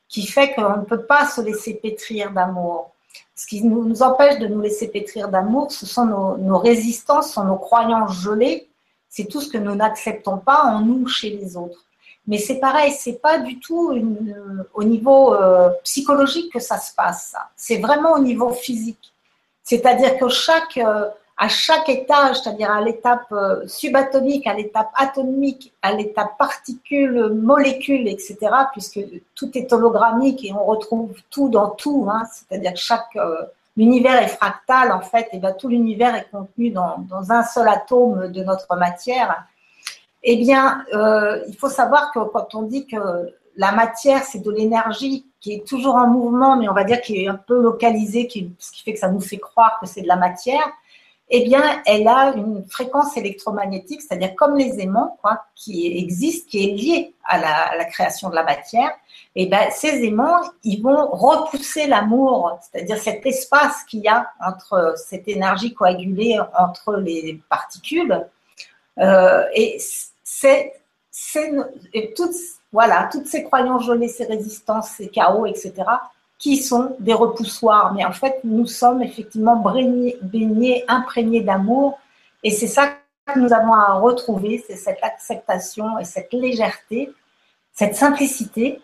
qui fait qu'on ne peut pas se laisser pétrir d'amour. Ce qui nous, nous empêche de nous laisser pétrir d'amour, ce sont nos, nos résistances, ce sont nos croyances gelées. C'est tout ce que nous n'acceptons pas en nous chez les autres. Mais c'est pareil, c'est pas du tout une- au niveau euh, psychologique que ça se passe. C'est vraiment au niveau physique. C'est-à-dire que chaque, euh, à chaque étage, c'est-à-dire à l'étape euh, subatomique, à l'étape atomique, à l'étape particule, molécule, etc., puisque tout est hologrammique et on retrouve tout dans tout, hein, c'est-à-dire que chaque euh, l'univers est fractal en fait, et bien tout l'univers est contenu dans un seul atome de notre matière. Eh bien, euh, il faut savoir que quand on dit que la matière, c'est de l'énergie qui est toujours en mouvement, mais on va dire qui est un peu localisée, qui, ce qui fait que ça nous fait croire que c'est de la matière, eh bien, elle a une fréquence électromagnétique, c'est-à-dire comme les aimants, quoi, qui existe, qui est liée à la, création de la matière. Et ben, ces aimants, ils vont repousser l'amour, c'est-à-dire cet espace qu'il y a entre cette énergie coagulée entre les particules. Euh, et c'est, toutes, voilà, toutes ces croyances gelées, ces résistances, ces chaos, etc., qui sont des repoussoirs. Mais en fait, nous sommes effectivement baignés, baignés imprégnés d'amour. Et c'est ça que nous avons à retrouver, c'est cette acceptation et cette légèreté, cette simplicité.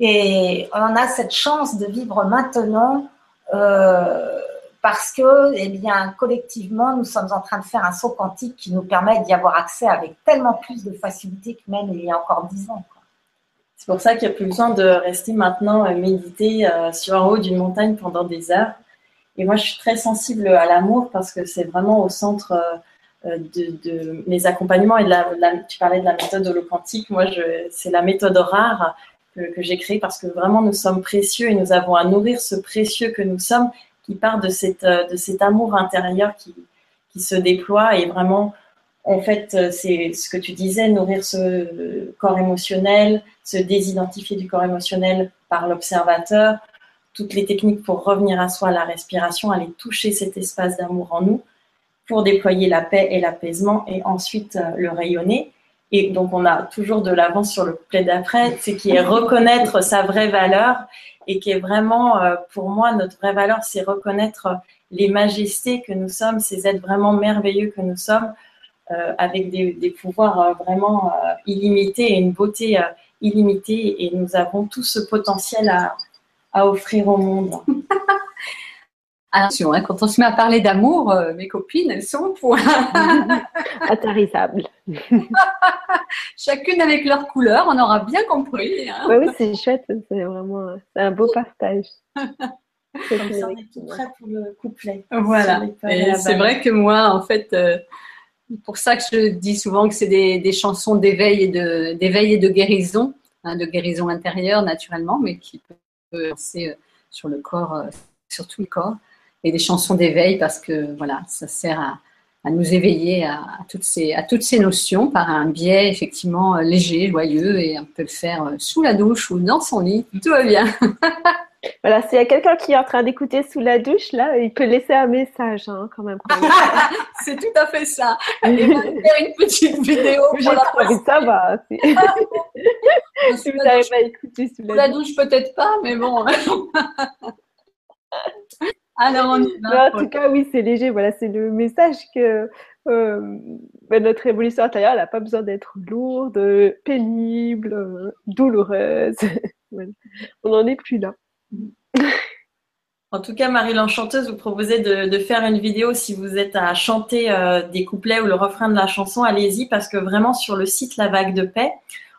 Et on a cette chance de vivre maintenant euh, parce que, eh bien, collectivement, nous sommes en train de faire un saut quantique qui nous permet d'y avoir accès avec tellement plus de facilité que même il y a encore dix ans. C'est pour ça qu'il n'y a plus besoin de rester maintenant euh, méditer euh, sur un haut d'une montagne pendant des heures. Et moi, je suis très sensible à l'amour parce que c'est vraiment au centre euh, de, mes accompagnements et de la, tu parlais de la méthode holoquantique. Moi, c'est la méthode rare que j'ai créée parce que vraiment nous sommes précieux et nous avons à nourrir ce précieux que nous sommes qui part de, cette, euh, de cet amour intérieur qui, qui se déploie et vraiment, en fait, euh, c'est ce que tu disais, nourrir ce euh, corps émotionnel, se désidentifier du corps émotionnel par l'observateur, toutes les techniques pour revenir à soi, la respiration, aller toucher cet espace d'amour en nous pour déployer la paix et l'apaisement et ensuite le rayonner. Et donc, on a toujours de l'avance sur le couplet d'après, c'est qui est reconnaître sa vraie valeur et qui est vraiment, euh, pour moi, notre vraie valeur, c'est reconnaître les majestés que nous sommes, ces êtres vraiment merveilleux que nous sommes, euh, avec des, pouvoirs euh, vraiment euh, illimités et une beauté euh, illimitée. Et nous avons tout ce potentiel à offrir au monde. Attention, hein, quand on se met à parler d'amour, euh, mes copines, elles sont au point. Intarissable. Chacune avec leur couleur, on aura bien compris. hein. Ouais, oui, c'est chouette. C'est vraiment un beau partage. C'est Comme ça, on est tout prêt pour le couplet. Voilà. C'est vrai que moi, en fait, euh, pour ça que je dis souvent que c'est des, des chansons d'éveil et de d'éveil et de guérison, hein, de guérison intérieure naturellement, mais qui peut lancer euh, sur le corps, euh, sur tout le corps, et des chansons d'éveil parce que voilà, ça sert à, à nous éveiller à, à toutes ces à toutes ces notions par un biais effectivement euh, léger, joyeux, et on peut le faire euh, sous la douche ou dans son lit, tout va bien. Voilà, s'il y a quelqu'un qui est en train d'écouter sous la douche, là, il peut laisser un message hein, quand même. c'est tout à fait ça. On va faire une petite vidéo pour la trouvé ça va. Si, vous n'avez pas écouté sous Sous la la douche. douche, peut-être pas, mais bon. Alors, on y Mais va. en tout cas, oui, c'est léger. Voilà, c'est le message que euh, ben, notre évolution intérieure n'a pas besoin d'être lourde, pénible, euh, douloureuse. Voilà. On n'en est plus là. En tout cas, Marie l'Enchanteuse vous proposait de, de faire une vidéo si vous êtes à chanter euh, des couplets ou le refrain de la chanson, allez-y parce que vraiment sur le site La Vague de Paix,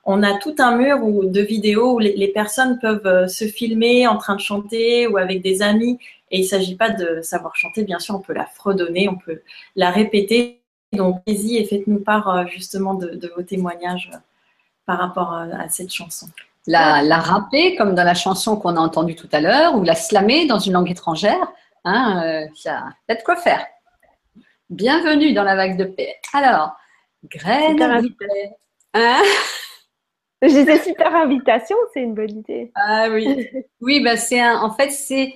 on a tout un mur où- de vidéos où les, les personnes peuvent se filmer en train de chanter ou avec des amis. Et il ne s'agit pas de savoir chanter, bien sûr, on peut la fredonner, on peut la répéter. Donc, allez-y et faites-nous part euh, justement de, de vos témoignages euh, par rapport euh, à cette chanson. La, la rapper, comme dans la chanson qu'on a entendue tout à l'heure, ou la slammer dans une langue étrangère. Hein, euh, ça, il y a de quoi faire. Bienvenue dans la vague de paix. Alors, graine. Hein? Je disais super invitation, c'est une bonne idée. Ah oui, oui, bah c'est en fait c'est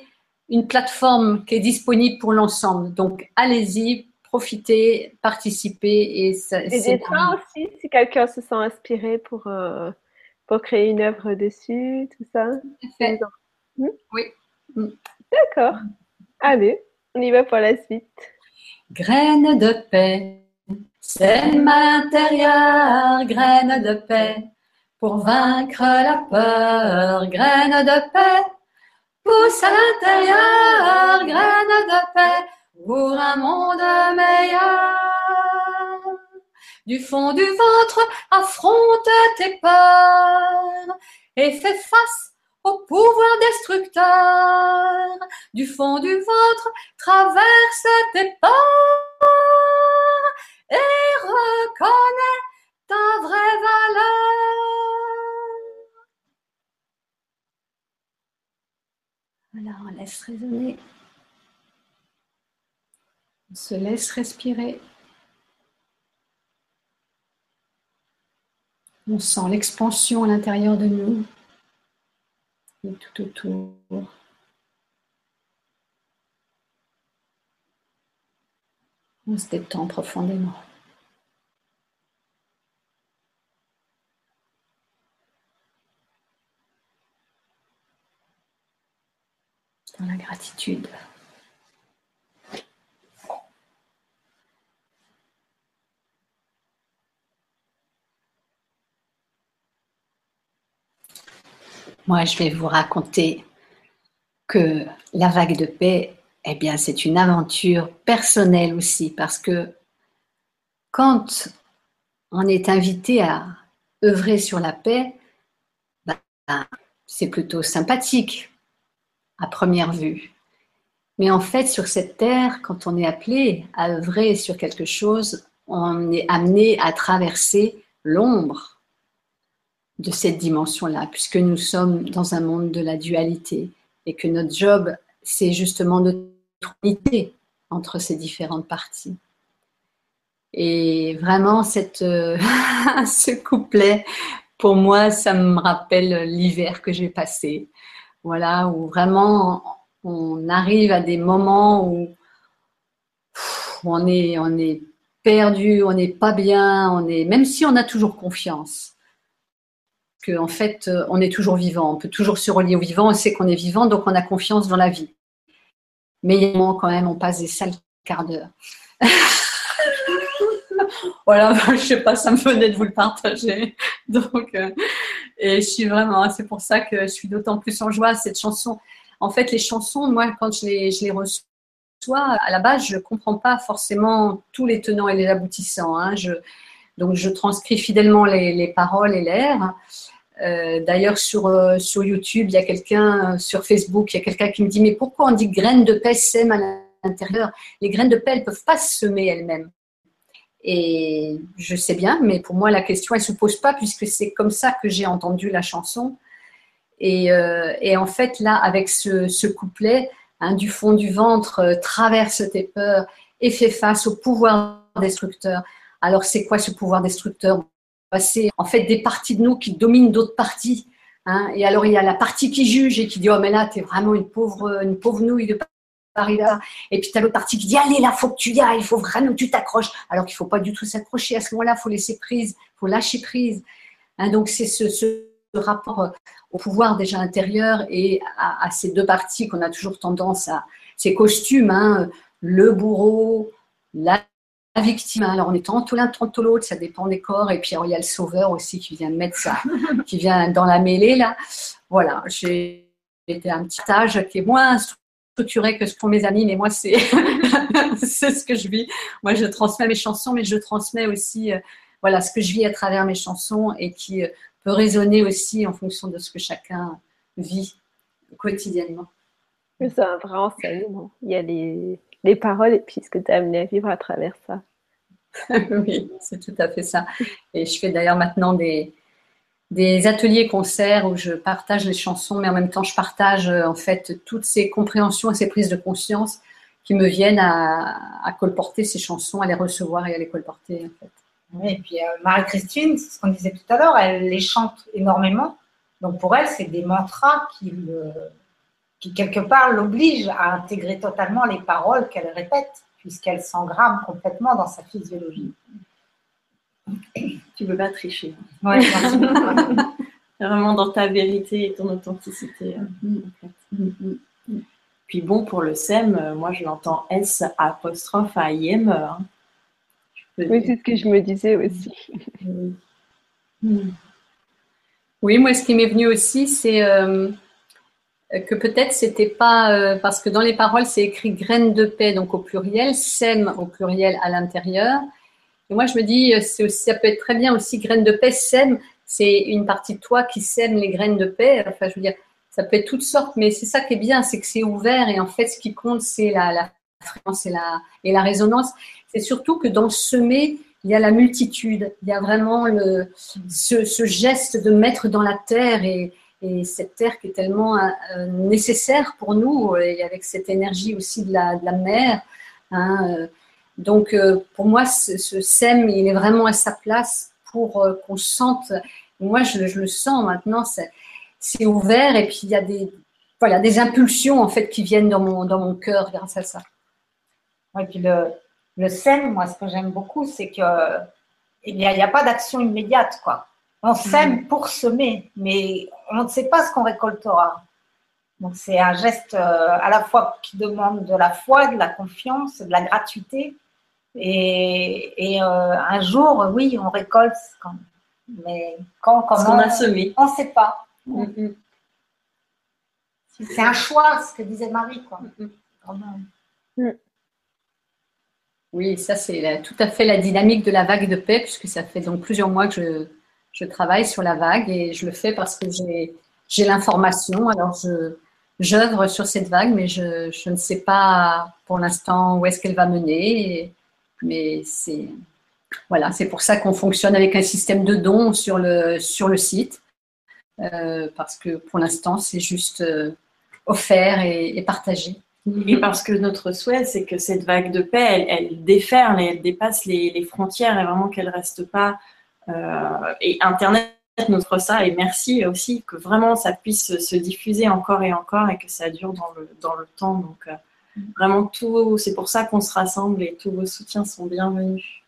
une plateforme qui est disponible pour l'ensemble. Donc allez-y, profitez, participez et ça, Et c'est des trains aussi, si quelqu'un se sent inspiré pour, euh, pour créer une œuvre dessus, tout ça. fait. Hmm? Oui. Hmm. D'accord. Allez, on y va pour la suite. Graine de paix, sème à l'intérieur, graine de paix. pour vaincre la peur. Graine de paix, pousse à l'intérieur, graine de paix pour un monde meilleur. Du fond du ventre, affronte tes peurs et fais face au pouvoir destructeur. Du fond du ventre, traverse tes peurs et reconnais ta vraie valeur. Voilà, on laisse résonner. On se laisse respirer. On sent l'expansion à l'intérieur de nous et tout autour. On se détend profondément. La gratitude. Moi, je vais vous raconter que la vague de paix, eh bien, c'est une aventure personnelle aussi, parce que quand on est invité à œuvrer sur la paix, ben, c'est plutôt sympathique à première vue. Mais en fait, sur cette terre, quand on est appelé à œuvrer sur quelque chose, on est amené à traverser l'ombre de cette dimension-là, puisque nous sommes dans un monde de la dualité et que notre job, c'est justement notre unité entre ces différentes parties. Et vraiment, cette, euh, ce couplet, pour moi, ça me rappelle l'hiver que j'ai passé. Voilà, où vraiment on arrive à des moments où, on, est, perdu, on n'est pas bien, on est, même si on a toujours confiance qu'en en fait, euh, on est toujours vivant, on peut toujours se relier au vivant, on sait qu'on est vivant, donc on a confiance dans la vie. Mais il y a quand même, on passe des sales quarts d'heure. voilà, je sais pas, ça me venait de vous le partager. Donc, euh, et je suis vraiment, c'est pour ça que je suis d'autant plus en joie. Cette chanson, en fait, les chansons, moi, quand je les, reçois, à la base, je ne comprends pas forcément tous les tenants et les aboutissants. Hein. Donc, je transcris fidèlement les, les paroles et l'air. Euh, d'ailleurs, sur, euh, sur YouTube, il y a quelqu'un, euh, sur Facebook, il y a quelqu'un qui me dit Mais pourquoi on dit graines de paix sèment à l'intérieur? Les graines de paix, elles ne peuvent pas se semer elles-mêmes. Et je sais bien, mais pour moi, la question, elle ne se pose pas, puisque c'est comme ça que j'ai entendu la chanson. Et, et, en fait, là, avec ce, couplet, hein, du fond du ventre, traverse tes peurs et fais face au pouvoir destructeur. Alors, c'est quoi ce pouvoir destructeur? C'est en fait des parties de nous qui dominent d'autres parties. Hein. Et alors il y a la partie qui juge et qui dit oh mais là t'es vraiment une pauvre une pauvre nouille de Paris là. Et puis t'as l'autre partie qui dit allez là faut que tu y ailles, il faut vraiment que tu t'accroches. Alors qu'il faut pas du tout s'accrocher à ce moment-là, faut laisser prise, faut lâcher prise. Hein, donc c'est ce, rapport au pouvoir déjà intérieur et à, ces deux parties qu'on a toujours tendance à ces costumes, hein, le bourreau, la la victime. Alors, on est tantôt l'un, tantôt l'autre, ça dépend des corps. Et puis, il y a le sauveur aussi qui vient mettre ça, qui vient dans la mêlée, là. Voilà, j'ai été un petit âge qui est moins structuré que ce pour mes amis, mais moi, c'est c'est ce que je vis. Moi, je transmets mes chansons, mais je transmets aussi euh, voilà, ce que je vis à travers mes chansons et qui euh, peut résonner aussi en fonction de ce que chacun vit quotidiennement. C'est un vrai enseignement. Il y a les, les paroles et puis ce que tu as amené à vivre à travers ça. oui, c'est tout à fait ça. Et je fais d'ailleurs maintenant des, des ateliers concerts où je partage les chansons, mais en même temps je partage euh, en fait toutes ces compréhensions et ces prises de conscience qui me viennent à, colporter ces chansons, à les recevoir et à les colporter et puis euh, Marie-Christine, c'est ce qu'on disait tout à l'heure, elle les chante énormément. Donc pour elle, c'est des mantras qui qui quelque part l'oblige à intégrer totalement les paroles qu'elle répète, puisqu'elle s'engramme complètement dans sa physiologie. Tu ne veux pas tricher. Oui, Vraiment dans ta vérité et ton authenticité. Puis bon, pour le SEM, moi je l'entends S apostrophe A I M. Hein. Oui, c'est ce que je me disais aussi. Oui, moi, ce qui m'est venu aussi, c'est euh, que peut-être c'était pas euh, parce que dans les paroles, c'est écrit graine de paix, donc au pluriel, sème au pluriel à l'intérieur. Et moi, je me dis, euh, ça peut être très bien aussi graine de paix, sème, c'est une partie de toi qui sème les graines de paix. Enfin, je veux dire, ça peut être toutes sortes, mais c'est ça qui est bien, c'est que c'est ouvert et en fait, ce qui compte, c'est la, fréquence et la, et la résonance. C'est surtout que dans semer, il y a la multitude, il y a vraiment ce, geste de mettre dans la terre et, et cette terre qui est tellement euh, nécessaire pour nous et avec cette énergie aussi de la, mer. hein, euh. Donc euh, pour moi, ce, ce sème, il est vraiment à sa place pour euh, qu'on sente. Moi, je, je le sens maintenant, c'est ouvert et puis il y a des voilà des impulsions en fait qui viennent dans mon dans mon cœur grâce à ça. Et puis le, le sème, moi, ce que j'aime beaucoup, c'est que il n'y a, pas d'action immédiate, quoi. On sème pour semer, mais on ne sait pas ce qu'on récoltera. Donc c'est un geste euh, à la fois qui demande de la foi, de la confiance, de la gratuité. Et, et, euh, un jour, oui, on récolte. Quand, mais quand, comment qu'on a semé. On ne sait pas. Mhm. C'est un choix, ce que disait Marie, quoi. Vraiment. Oui, ça c'est la- tout à fait la dynamique de la vague de paix, puisque ça fait donc plusieurs mois que je, je travaille sur la vague et je le fais parce que j'ai j'ai l'information. Alors je j'œuvre sur cette vague, mais je, je ne sais pas pour l'instant où est-ce qu'elle va mener. et- mais c'est voilà, c'est pour ça qu'on fonctionne avec un système de dons sur le site, euh, parce que pour l'instant c'est juste euh, offert et, partagé. Et parce que notre souhait, c'est que cette vague de paix, elle, déferle et elle dépasse les, frontières et vraiment qu'elle reste pas. euh, et Internet offre ça et merci aussi que vraiment ça puisse se diffuser encore et encore et que ça dure dans le, dans le temps. Donc vraiment tout, c'est pour ça qu'on se rassemble et tous vos soutiens sont bienvenus.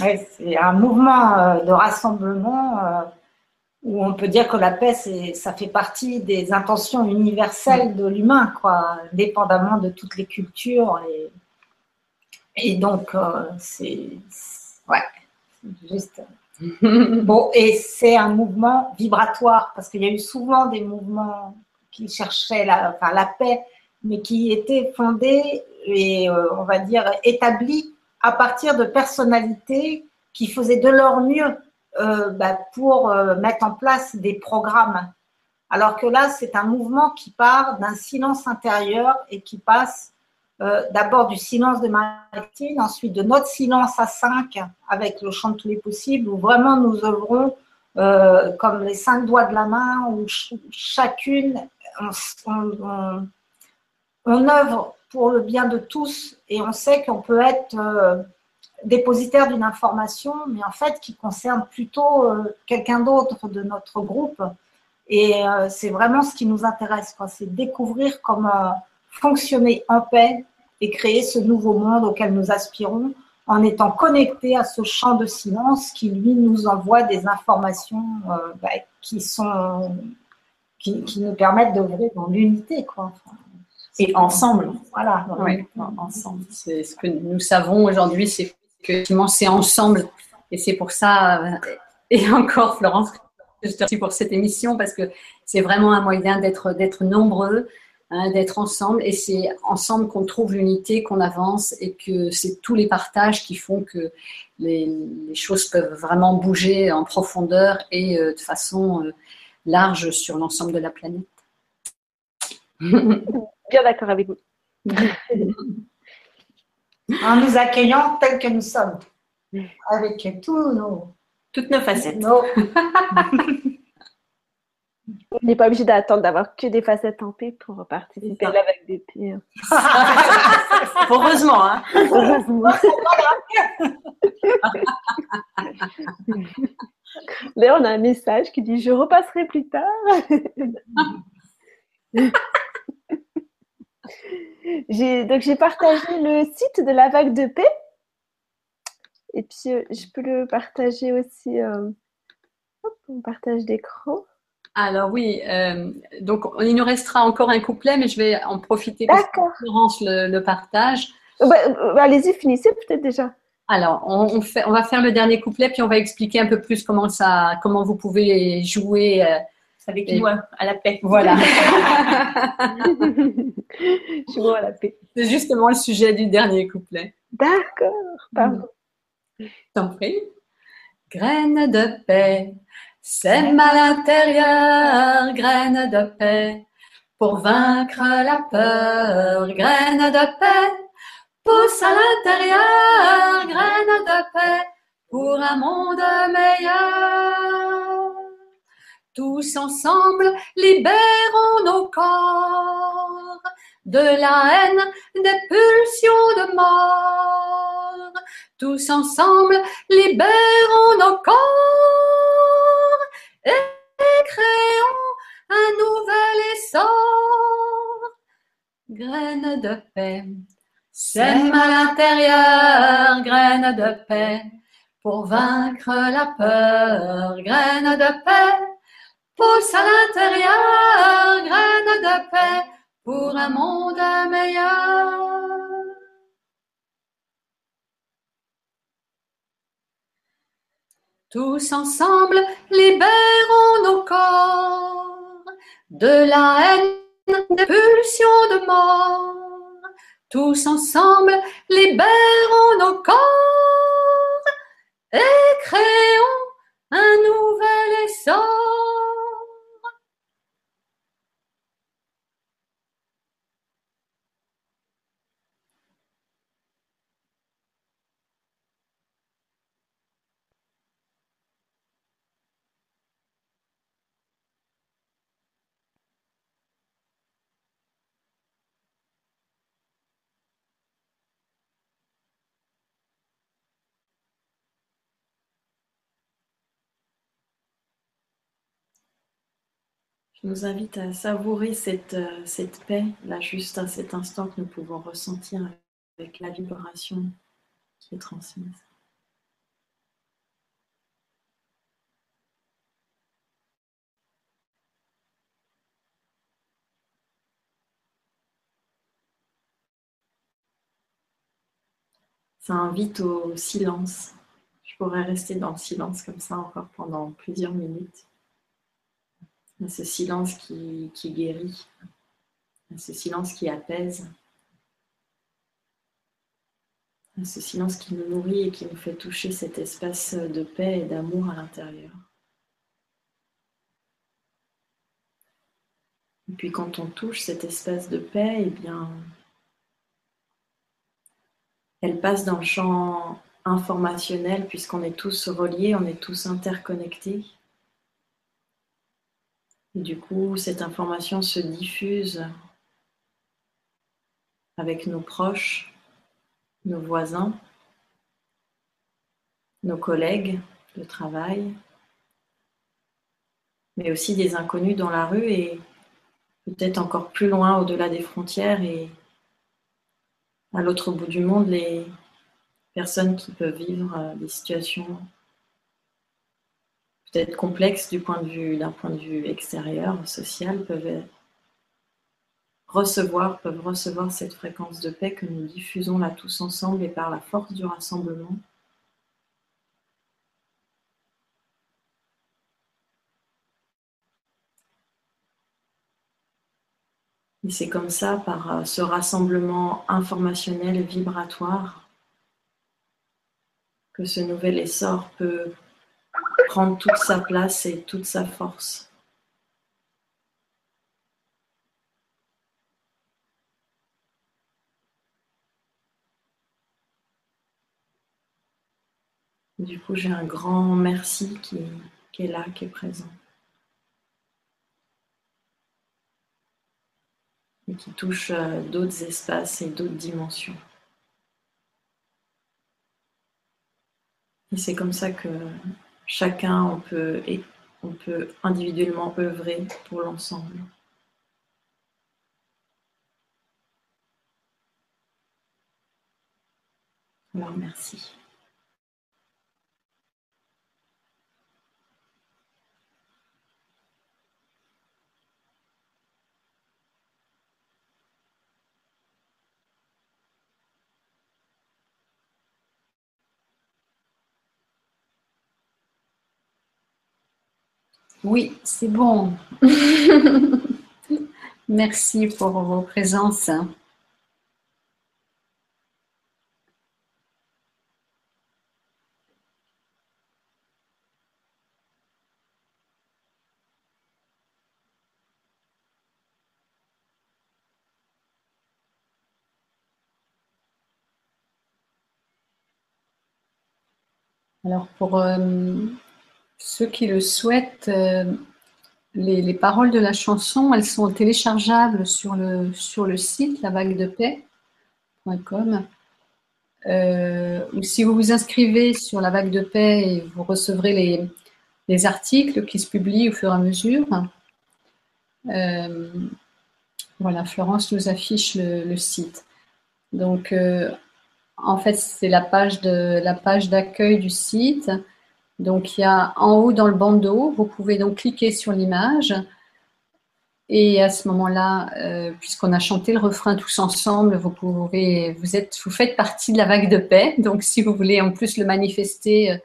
Ouais, c'est un mouvement euh, de rassemblement euh, où on peut dire que la paix, ça fait partie des intentions universelles de l'humain, quoi, dépendamment de toutes les cultures. Et, et donc, euh, c'est, ouais, juste. Bon, et c'est un mouvement vibratoire parce qu'il y a eu souvent des mouvements qui cherchaient la, la paix, mais qui étaient fondés et, euh, on va dire, établis à partir de personnalités qui faisaient de leur mieux euh, bah, pour euh, mettre en place des programmes. Alors que là, c'est un mouvement qui part d'un silence intérieur et qui passe d'abord du silence de Martine, ensuite de notre silence à cinq avec le chant de tous les possibles, où vraiment nous œuvrons comme les cinq doigts de la main, où ch- chacune, on, œuvre pour le bien de tous et on sait qu'on peut être euh, dépositaire d'une information, mais en fait qui concerne plutôt euh, quelqu'un d'autre de notre groupe. Et euh, c'est vraiment ce qui nous intéresse, c'est découvrir comment fonctionner en paix et créer ce nouveau monde auquel nous aspirons en étant connectés à ce champ de silence qui, lui, nous envoie des informations bah, qui, sont, qui, qui nous permettent d'œuvrer dans l'unité. Quoi. Enfin, Et ensemble. voilà. Ouais. Ensemble. C'est ce que nous savons aujourd'hui, c'est que c'est ensemble. Et c'est pour ça, euh, et encore Florence, je te remercie pour cette émission parce que c'est vraiment un moyen d'être d'être nombreux, hein, d'être ensemble. Et c'est ensemble qu'on trouve l'unité, qu'on avance et que c'est tous les partages qui font que les, les choses peuvent vraiment bouger en profondeur et euh, de façon euh, large sur l'ensemble de la planète. Bien d'accord avec vous. en nous accueillant tels que nous sommes, avec tous nos. Toutes nos facettes. nos- On n'est pas obligé d'attendre d'avoir que des facettes en paix pour participer à la vague des pires. Heureusement, hein. Là, on a un message qui dit Je repasserai plus tard. J'ai- donc, j'ai partagé le site de la vague de paix. Et puis, euh, je peux le partager aussi. euh, hop, on partage d'écran. Alors oui, euh, donc il nous restera encore un couplet, mais je vais en profiter D'accord. Florence le, le partage. Bah, bah, Allez-y, finissez peut-être déjà. Alors, on, on fait, on va faire le dernier couplet, puis on va expliquer un peu plus comment ça, comment vous pouvez jouer. euh, Avec Et- hein, à la paix. voilà. Jouons à la paix. C'est justement le sujet du dernier couplet. D'accord. Pardon. T'en prie. Graine de paix, sème à l'intérieur, graine de paix, pour vaincre la peur, graine de paix, pousse à l'intérieur, graine de paix, pour un monde meilleur. Tous ensemble, libérons nos corps de la haine, des pulsions de mort. Tous ensemble, libérons nos corps et créons un nouvel essor. Graine de paix, sème à l'intérieur, graine de paix, pour vaincre la peur, graine de paix, pousse à l'intérieur, graine de paix, pour un monde meilleur. Tous ensemble, libérons nos corps de la haine, des pulsions de mort. Tous ensemble, libérons nos corps et créons un nouvel essor. Je nous invite à savourer cette, euh, cette paix, là, juste à cet instant que nous pouvons ressentir avec la vibration qui est transmise. Ça invite au silence. Je pourrais rester dans le silence comme ça encore pendant plusieurs minutes. À ce silence qui, guérit, à ce silence qui apaise, à ce silence qui nous nourrit et qui nous fait toucher cet espace de paix et d'amour à l'intérieur. Et puis quand on touche cet espace de paix, eh bien, elle passe dans le champ informationnel puisqu'on est tous reliés, on est tous interconnectés. Et du coup, cette information se diffuse avec nos proches, nos voisins, nos collègues de travail, mais aussi des inconnus dans la rue et peut-être encore plus loin au-delà des frontières et à l'autre bout du monde, les personnes qui peuvent vivre euh, des situations peut-être complexes du point de vue d'un point de vue extérieur, social, peuvent recevoir, peuvent recevoir cette fréquence de paix que nous diffusons là tous ensemble et par la force du rassemblement. Et c'est comme ça, par euh, ce rassemblement informationnel vibratoire, que ce nouvel essor peut prendre toute sa place et toute sa force. Du coup, j'ai un grand merci qui, est là, qui est présent. et qui touche euh, d'autres espaces et d'autres dimensions. Et c'est comme ça que chacun, on peut, et on peut individuellement œuvrer pour l'ensemble. Alors merci. Oui, c'est bon. Merci pour vos présences. Alors pour euh, ceux qui le souhaitent, euh, les, les paroles de la chanson, elles sont téléchargeables sur le, sur le site lavaguedepaix.com. Euh, ou si vous vous inscrivez sur la vague de paix, vous recevrez les, les articles qui se publient au fur et à mesure. Euh, voilà, Florence nous affiche le, site. Donc, en fait, c'est la page la page d'accueil du site. Donc, il y a en haut dans le bandeau, vous pouvez donc cliquer sur l'image. Et à ce moment-là, euh, puisqu'on a chanté le refrain tous ensemble, vous pouvez, vous êtes, vous faites partie de la vague de paix. Donc, si vous voulez en plus le manifester, euh,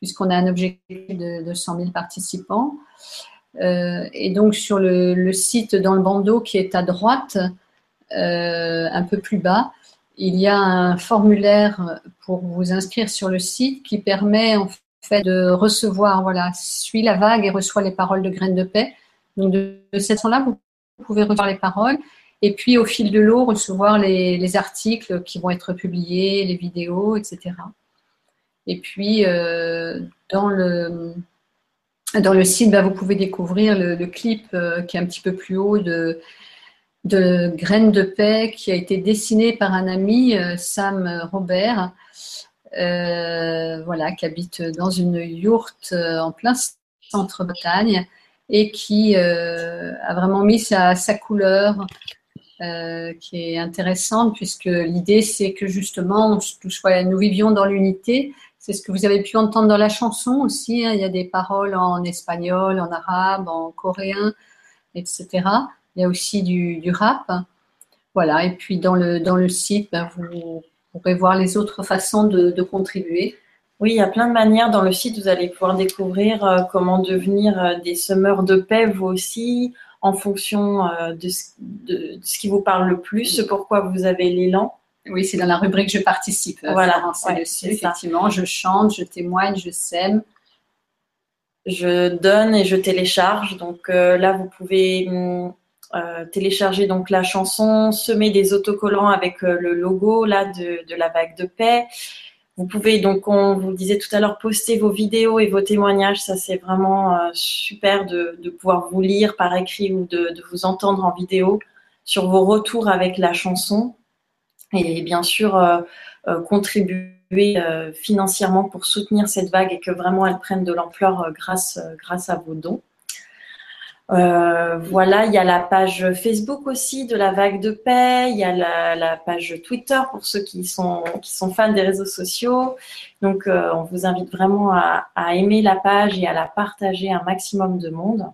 puisqu'on a un objectif de, de 100 000 participants. Euh, et donc, sur le, site dans le bandeau qui est à droite, un peu plus bas, il y a un formulaire pour vous inscrire sur le site qui permet en fait de recevoir, voilà, suit la vague et reçoit les paroles de graines de paix. Donc, de, cette façon-là, vous pouvez recevoir les paroles et puis au fil de l'eau, recevoir les, les, articles qui vont être publiés, les vidéos, etc. Et puis, euh, dans, le, dans le site, bah, vous pouvez découvrir le, le, clip euh, qui est un petit peu plus haut de, de Graines de paix qui a été dessiné par un ami, euh, Sam Robert, euh, voilà, qui habite dans une yourte euh, en plein centre-Bretagne et qui euh, a vraiment mis sa, couleur qui est intéressante puisque l'idée c'est que justement nous, nous vivions dans l'unité. C'est ce que vous avez pu entendre dans la chanson aussi. Hein. Il y a des paroles en espagnol, en arabe, en coréen, etc. Il y a aussi du, du rap. Voilà. Et puis dans le, dans le site, ben, vous pourrez voir les autres façons de, de, contribuer. Oui, il y a plein de manières. Dans le site, vous allez pouvoir découvrir euh, comment devenir euh, des semeurs de paix, vous aussi, en fonction euh, de, ce, de, de, ce qui vous parle le plus, ce pourquoi vous avez l'élan. Oui, c'est dans la rubrique Je participe. Voilà, ouais, dessus, effectivement. Ça. Je chante, je témoigne, je sème. Je donne et je télécharge. Donc euh, là, vous pouvez euh, télécharger donc la chanson, semer des autocollants avec euh, le logo là de, la vague de paix. Vous pouvez donc, on vous disait tout à l'heure, poster vos vidéos et vos témoignages. Ça, c'est vraiment euh, super de, pouvoir vous lire par écrit ou de, de, vous entendre en vidéo sur vos retours avec la chanson. Et bien sûr, contribuer financièrement pour soutenir cette vague et que vraiment elle prenne de l'ampleur grâce, grâce à vos dons. Euh, voilà, il y a la page Facebook aussi de la vague de paix, il y a la, la page Twitter pour ceux qui sont, qui sont fans des réseaux sociaux. Donc, euh, on vous invite vraiment à, à, aimer la page et à la partager un maximum de monde.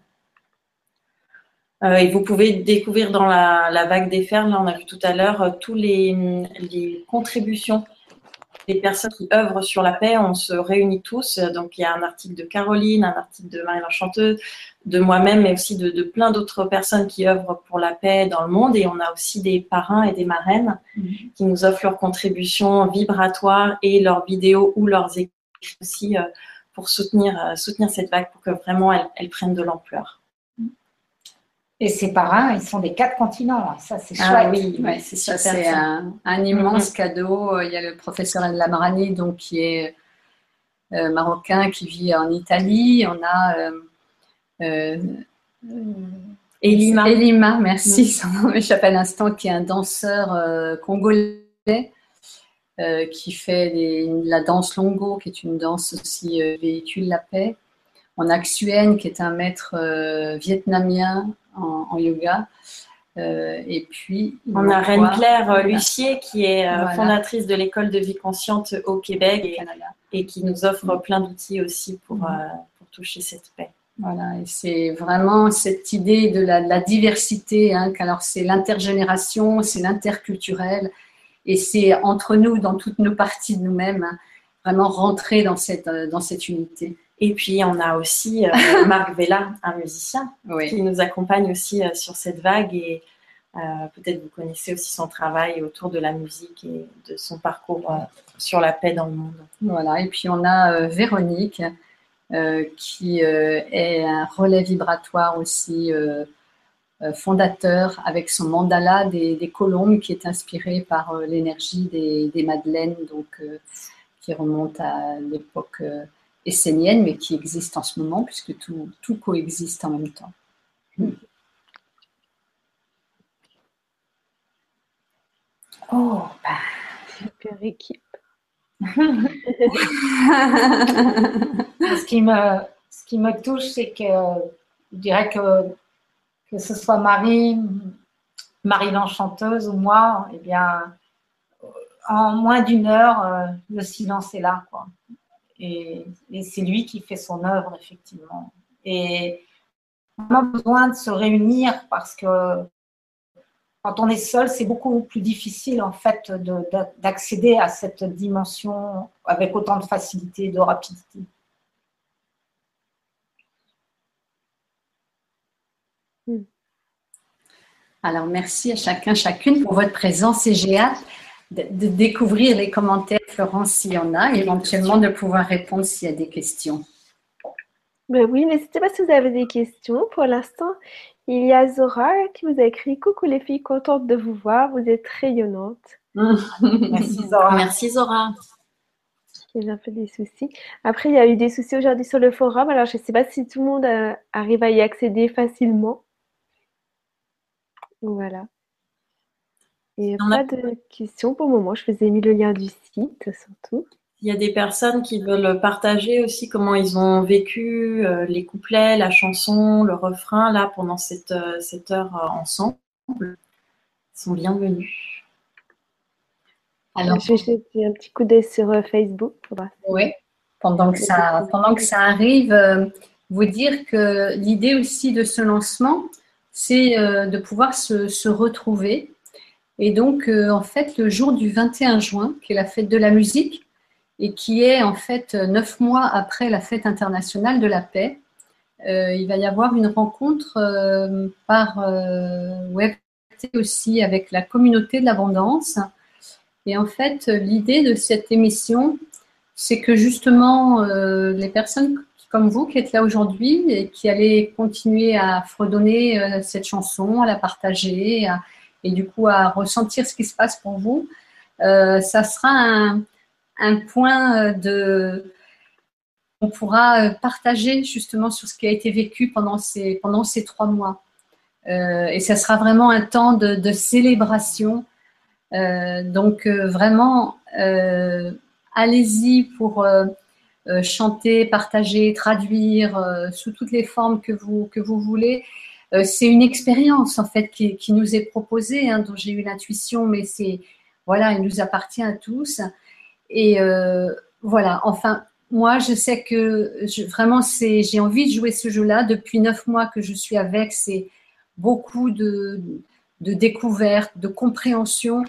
Euh, et vous pouvez découvrir dans la, la vague des fers, là on a vu tout à l'heure, euh, tous les, les contributions des personnes qui œuvrent sur la paix, on se réunit tous. Donc, il y a un article de Caroline, un article de Marie l'Enchanteuse, de moi-même, mais aussi de, de plein d'autres personnes qui œuvrent pour la paix dans le monde. Et on a aussi des parrains et des marraines mmh. qui nous offrent leurs contributions vibratoires et leurs vidéos ou leurs écrits aussi euh, pour soutenir, euh, soutenir cette vague pour que vraiment elle, elle prenne de l'ampleur. Et ces parrains, ils sont des quatre continents. Ça, c'est chouette. Ah oui, ouais, c'est super. C'est un, un, immense mmh. cadeau. Il y a le professeur El Lamarani, donc qui est euh, marocain, qui vit en Italie. On a euh, euh, Elima. Elima, merci. Mmh. Son nom m'échappe à l'instant, qui est un danseur euh, congolais euh, qui fait la danse longo, qui est une danse aussi véhicule la paix. On a Xuen, qui est un maître vietnamien en, en yoga. Euh, et puis, on a Reine-Claire euh, Lucier, qui est euh, voilà. fondatrice de l'école de vie consciente au Québec et, et qui nous offre mmh. plein d'outils aussi pour, mmh. pour, toucher cette paix. Voilà, et c'est vraiment cette idée de la, de la diversité. Hein, alors, c'est l'intergénération, c'est l'interculturel, et c'est entre nous, dans toutes nos parties de nous-mêmes, hein, vraiment rentrer dans cette, dans cette unité. Et puis, on a aussi euh, Marc Vella, un musicien, Oui. qui nous accompagne aussi euh, sur cette vague. Et euh, peut-être vous connaissez aussi son travail autour de la musique et de son parcours sur la paix dans le monde. Voilà, et puis on a Véronique qui est un relais vibratoire aussi fondateur avec son mandala des, des colombes qui est inspiré par l'énergie des, des madeleines, donc qui remonte à l'époque essénienne, mais qui existe en ce moment puisque tout, tout coexiste en même temps. Oh, bah, Super équipe. ce, qui me, ce qui me touche, c'est que je dirais que, que ce soit Marie, Marie l'enchanteuse ou moi, eh bien, en moins d'une heure, euh, le silence est là. Quoi. Et, c'est lui qui fait son œuvre, effectivement. Et on a besoin de se réunir parce que quand on est seul, c'est beaucoup plus difficile en fait de- de- d'accéder à cette dimension avec autant de facilité et de rapidité. Alors, merci à chacun, chacune pour votre présence et j'ai de, de découvrir les commentaires, Florence, s'il y en a, et éventuellement de pouvoir répondre s'il y a des questions. Ben oui, n'hésitez pas si vous avez des questions. Pour l'instant, il y a Zora qui vous a écrit Coucou les filles, contente de vous voir, vous êtes rayonnantes. Merci Zora. Merci Zora. Il y a un peu des soucis. Après, il y a eu des soucis aujourd'hui sur le forum. Alors, je ne sais pas si tout le monde euh, arrive à y accéder facilement. Voilà. Et On a- pas de questions pour le moment. Je vous ai mis le lien du site, surtout. Il y a des personnes qui veulent partager aussi comment ils ont vécu euh, les couplets, la chanson, le refrain là pendant cette, euh, cette heure euh, ensemble. Ils sont bienvenus. Alors, Je vais jeter un petit coup d'œil sur Facebook oui, pendant que ça, pendant que ça arrive, vous dire que l'idée aussi de ce lancement, c'est de pouvoir se, se retrouver. Et donc, euh, en fait, le jour du 21 juin, qui est la fête de la musique, et qui est en fait neuf mois après la fête internationale de la paix, euh, il va y avoir une rencontre euh, par web aussi avec la communauté de l'abondance. Et en fait, l'idée de cette émission, c'est que justement, les personnes comme vous qui êtes là aujourd'hui et qui allez continuer à fredonner cette chanson, à la partager à- et du coup à ressentir ce qui se passe pour vous, euh, ça sera un, point euh, de... On pourra euh, partager justement sur ce qui a été vécu pendant ces, pendant ces trois mois. Et ça sera vraiment un temps de, célébration. Donc vraiment, allez-y pour chanter, partager, traduire sous toutes les formes que vous, que vous voulez. Euh, c'est une expérience en fait qui, nous est proposée, hein, dont j'ai eu l'intuition, mais c'est voilà, il nous appartient à tous. Et euh, voilà, enfin, moi, je sais que je, vraiment, c'est, j'ai envie de jouer ce jeu-là depuis neuf mois que je suis avec. C'est beaucoup de, de découvertes, de compréhension.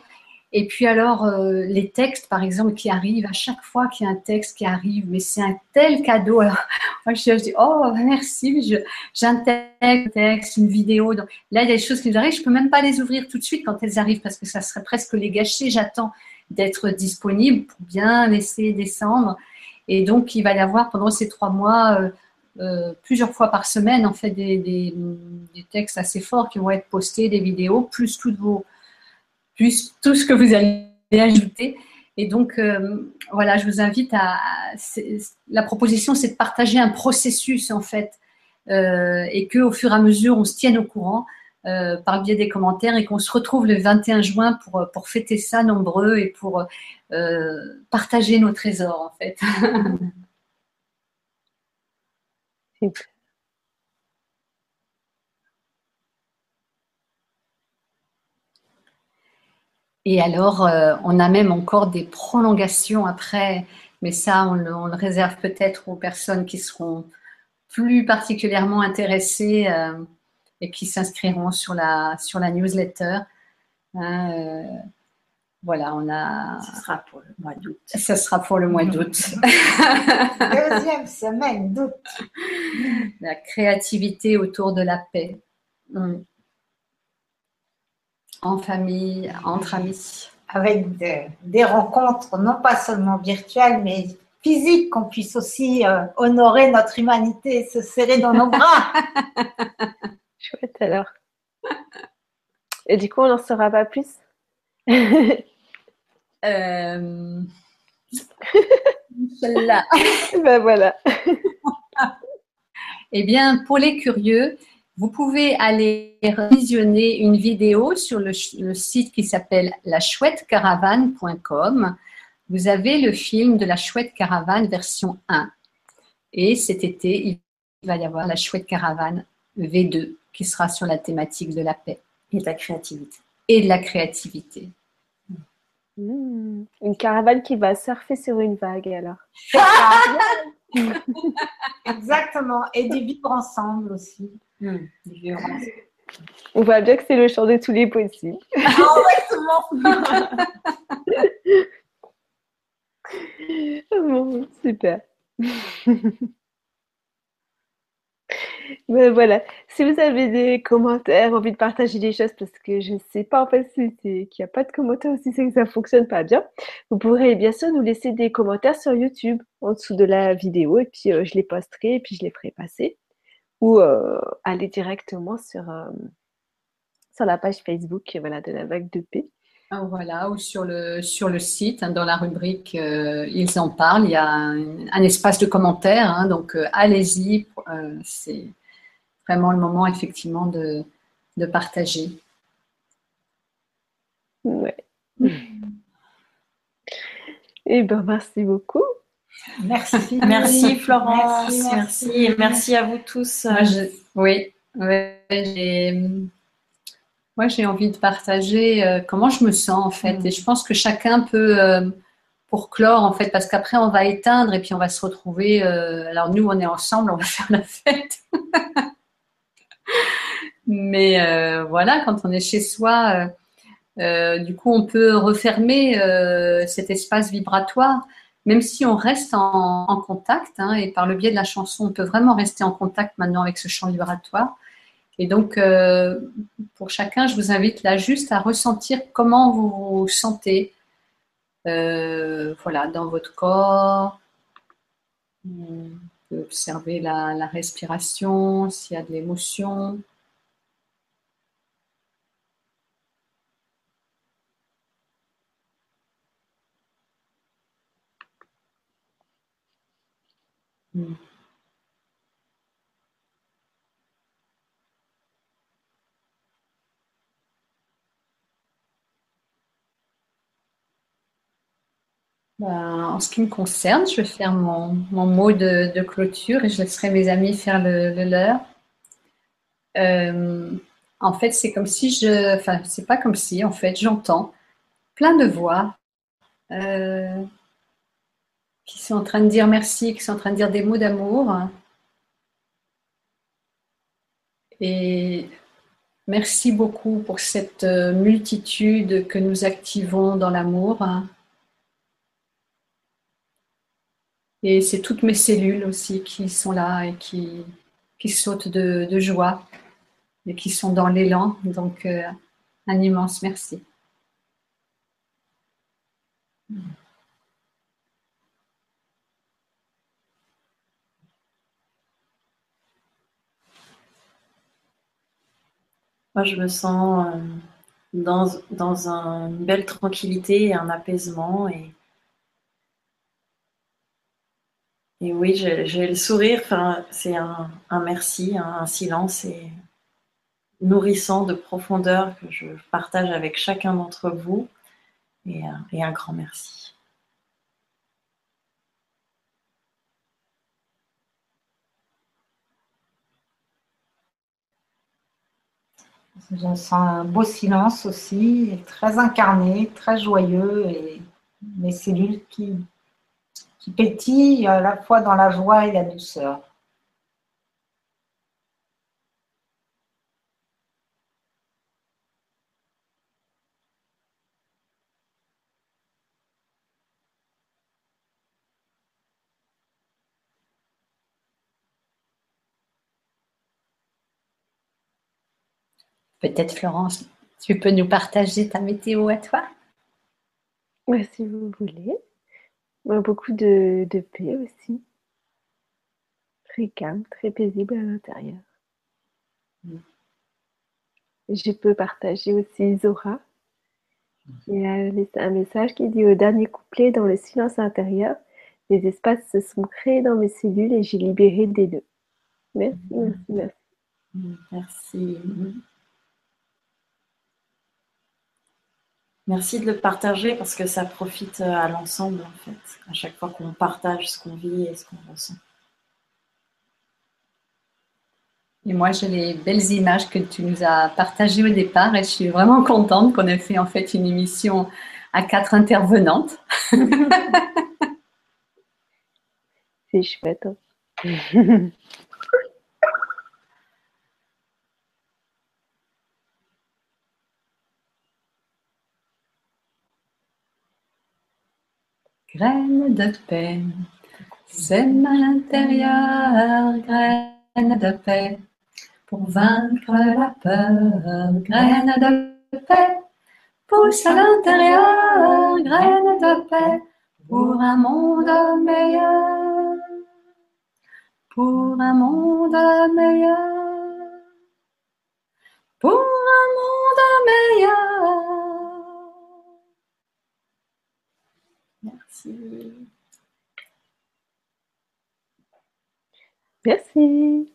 Et puis alors, euh, les textes, par exemple, qui arrivent, à chaque fois qu'il y a un texte qui arrive, mais c'est un tel cadeau. Alors, moi, je, je dis, oh, merci, j'intègre un texte, une vidéo. Donc, là, il y a des choses qui nous arrivent, je peux même pas les ouvrir tout de suite quand elles arrivent parce que ça serait presque les gâcher. J'attends d'être disponible pour bien laisser descendre. Et donc, il va y avoir pendant ces trois mois, euh, euh, plusieurs fois par semaine, en fait, des, des, des textes assez forts qui vont être postés, des vidéos, plus toutes vos tout ce que vous allez ajouter. Et donc, euh, voilà, je vous invite à. La proposition, c'est de partager un processus, en fait, euh, et qu'au fur et à mesure, on se tienne au courant euh, par le biais des commentaires et qu'on se retrouve le 21 juin pour, pour fêter ça nombreux et pour euh, partager nos trésors, en fait. Et alors, euh, on a même encore des prolongations après, mais ça, on le, on le réserve peut-être aux personnes qui seront plus particulièrement intéressées euh, et qui s'inscriront sur la, sur la newsletter. Euh, voilà, on a. Ce sera pour le mois d'août. Ce sera pour le mois d'août. Deuxième semaine d'août. la créativité autour de la paix. Mm. En famille, entre amis. Avec de- des rencontres non pas seulement virtuelles, mais physiques, qu'on puisse aussi euh, honorer notre humanité, se serrer dans nos bras. Chouette alors. Et du coup, on n'en saura pas plus? Euh... Inch'Allah. Ben voilà. Eh bien, pour les curieux, vous pouvez aller visionner une vidéo sur le, site qui s'appelle lachouettecaravane.com. Vous avez le film de la chouette caravane version 1. Et cet été, il va y avoir la chouette caravane V2 qui sera sur la thématique de la paix Et de la créativité. et de la créativité. Hmm, Une caravane qui va surfer sur une vague alors. Exactement. Et du vivre ensemble aussi. On voit bien que c'est le champ de tous les possibles. Bon, super. Ben voilà. Si vous avez des commentaires, envie de partager des choses, parce que je ne sais pas en fait si c'est qu'il n'y a pas de commentaires ou si c'est que ça ne fonctionne pas bien, vous pourrez bien sûr nous laisser des commentaires sur YouTube en dessous de la vidéo et puis euh, je les posterai et puis je les ferai passer. Ou euh, aller directement sur, euh, sur la page Facebook voilà, de la vague de paix. Ah, Voilà, ou sur le, sur le site, hein, dans la rubrique Ils en parlent, il y a un, espace de commentaires, hein, donc allez-y, c'est vraiment le moment effectivement de, de partager. Ouais. Et ben merci beaucoup. Merci. Merci Florence, Merci, merci, merci. et merci à vous tous. Moi, je- oui, ouais, j'ai moi, j'ai envie de partager euh, comment je me sens en fait, Mm. et je pense que chacun peut, euh, pour clore en fait, parce qu'après on va éteindre et puis on va se retrouver. euh, alors nous, on est ensemble, on va faire la fête. Mais euh, voilà, quand on est chez soi, euh, euh, du coup, on peut refermer cet espace vibratoire, même si on reste en, contact. hein, et par le biais de la chanson, on peut vraiment rester en contact maintenant avec ce champ vibratoire. Et donc, pour chacun, je vous invite là juste à ressentir comment vous vous sentez, voilà, dans votre corps. Vous pouvez observer la respiration, s'il y a de l'émotion. Mm. Ben, en ce qui me concerne, je vais faire mon, mot de, clôture et je laisserai mes amis faire le, le leur. Euh, en fait, c'est comme si je. Enfin, c'est pas comme si, en fait, j'entends plein de voix euh, qui sont en train de dire merci, qui sont en train de dire des mots d'amour. Et merci beaucoup pour cette euh, multitude que nous activons dans l'amour. Et c'est toutes mes cellules aussi qui sont là et qui, qui sautent de, de joie et qui sont dans l'élan. Donc, euh, un immense merci. Moi, je me sens euh, dans, dans un- une belle tranquillité et un apaisement. Et, oui, j'ai le sourire. C'est un, merci, un, silence et nourrissant de profondeur que je partage avec chacun d'entre vous. Et, et un grand merci. Je sens un beau silence aussi, très incarné, très joyeux et mes cellules qui, qui pétillent à la fois dans la joie et la douceur. Peut-être Florence, tu peux nous partager ta météo à toi? Ouais, si vous voulez. Moi, beaucoup de, de paix aussi. Très calme, très paisible à l'intérieur. Mm. Je peux partager aussi Zora. Il y a un mess- un message qui dit au dernier couplet, dans le silence intérieur, des espaces se sont créés dans mes cellules et j'ai libéré des nœuds. Merci, merci, merci. Mm, Merci. Merci de le partager parce que ça profite euh, à l'ensemble en fait. À chaque fois qu'on partage ce qu'on vit et ce qu'on ressent. Et moi, j'ai les belles images que tu nous as partagées au départ et je suis vraiment contente qu'on ait fait en fait une émission à quatre intervenantes. C'est chouette. Graines de paix, sème à l'intérieur, graines de paix, pour vaincre la peur, graines de paix, pousse à l'intérieur, graines de paix, pour un monde meilleur, pour un monde meilleur, pour un monde meilleur. Merci.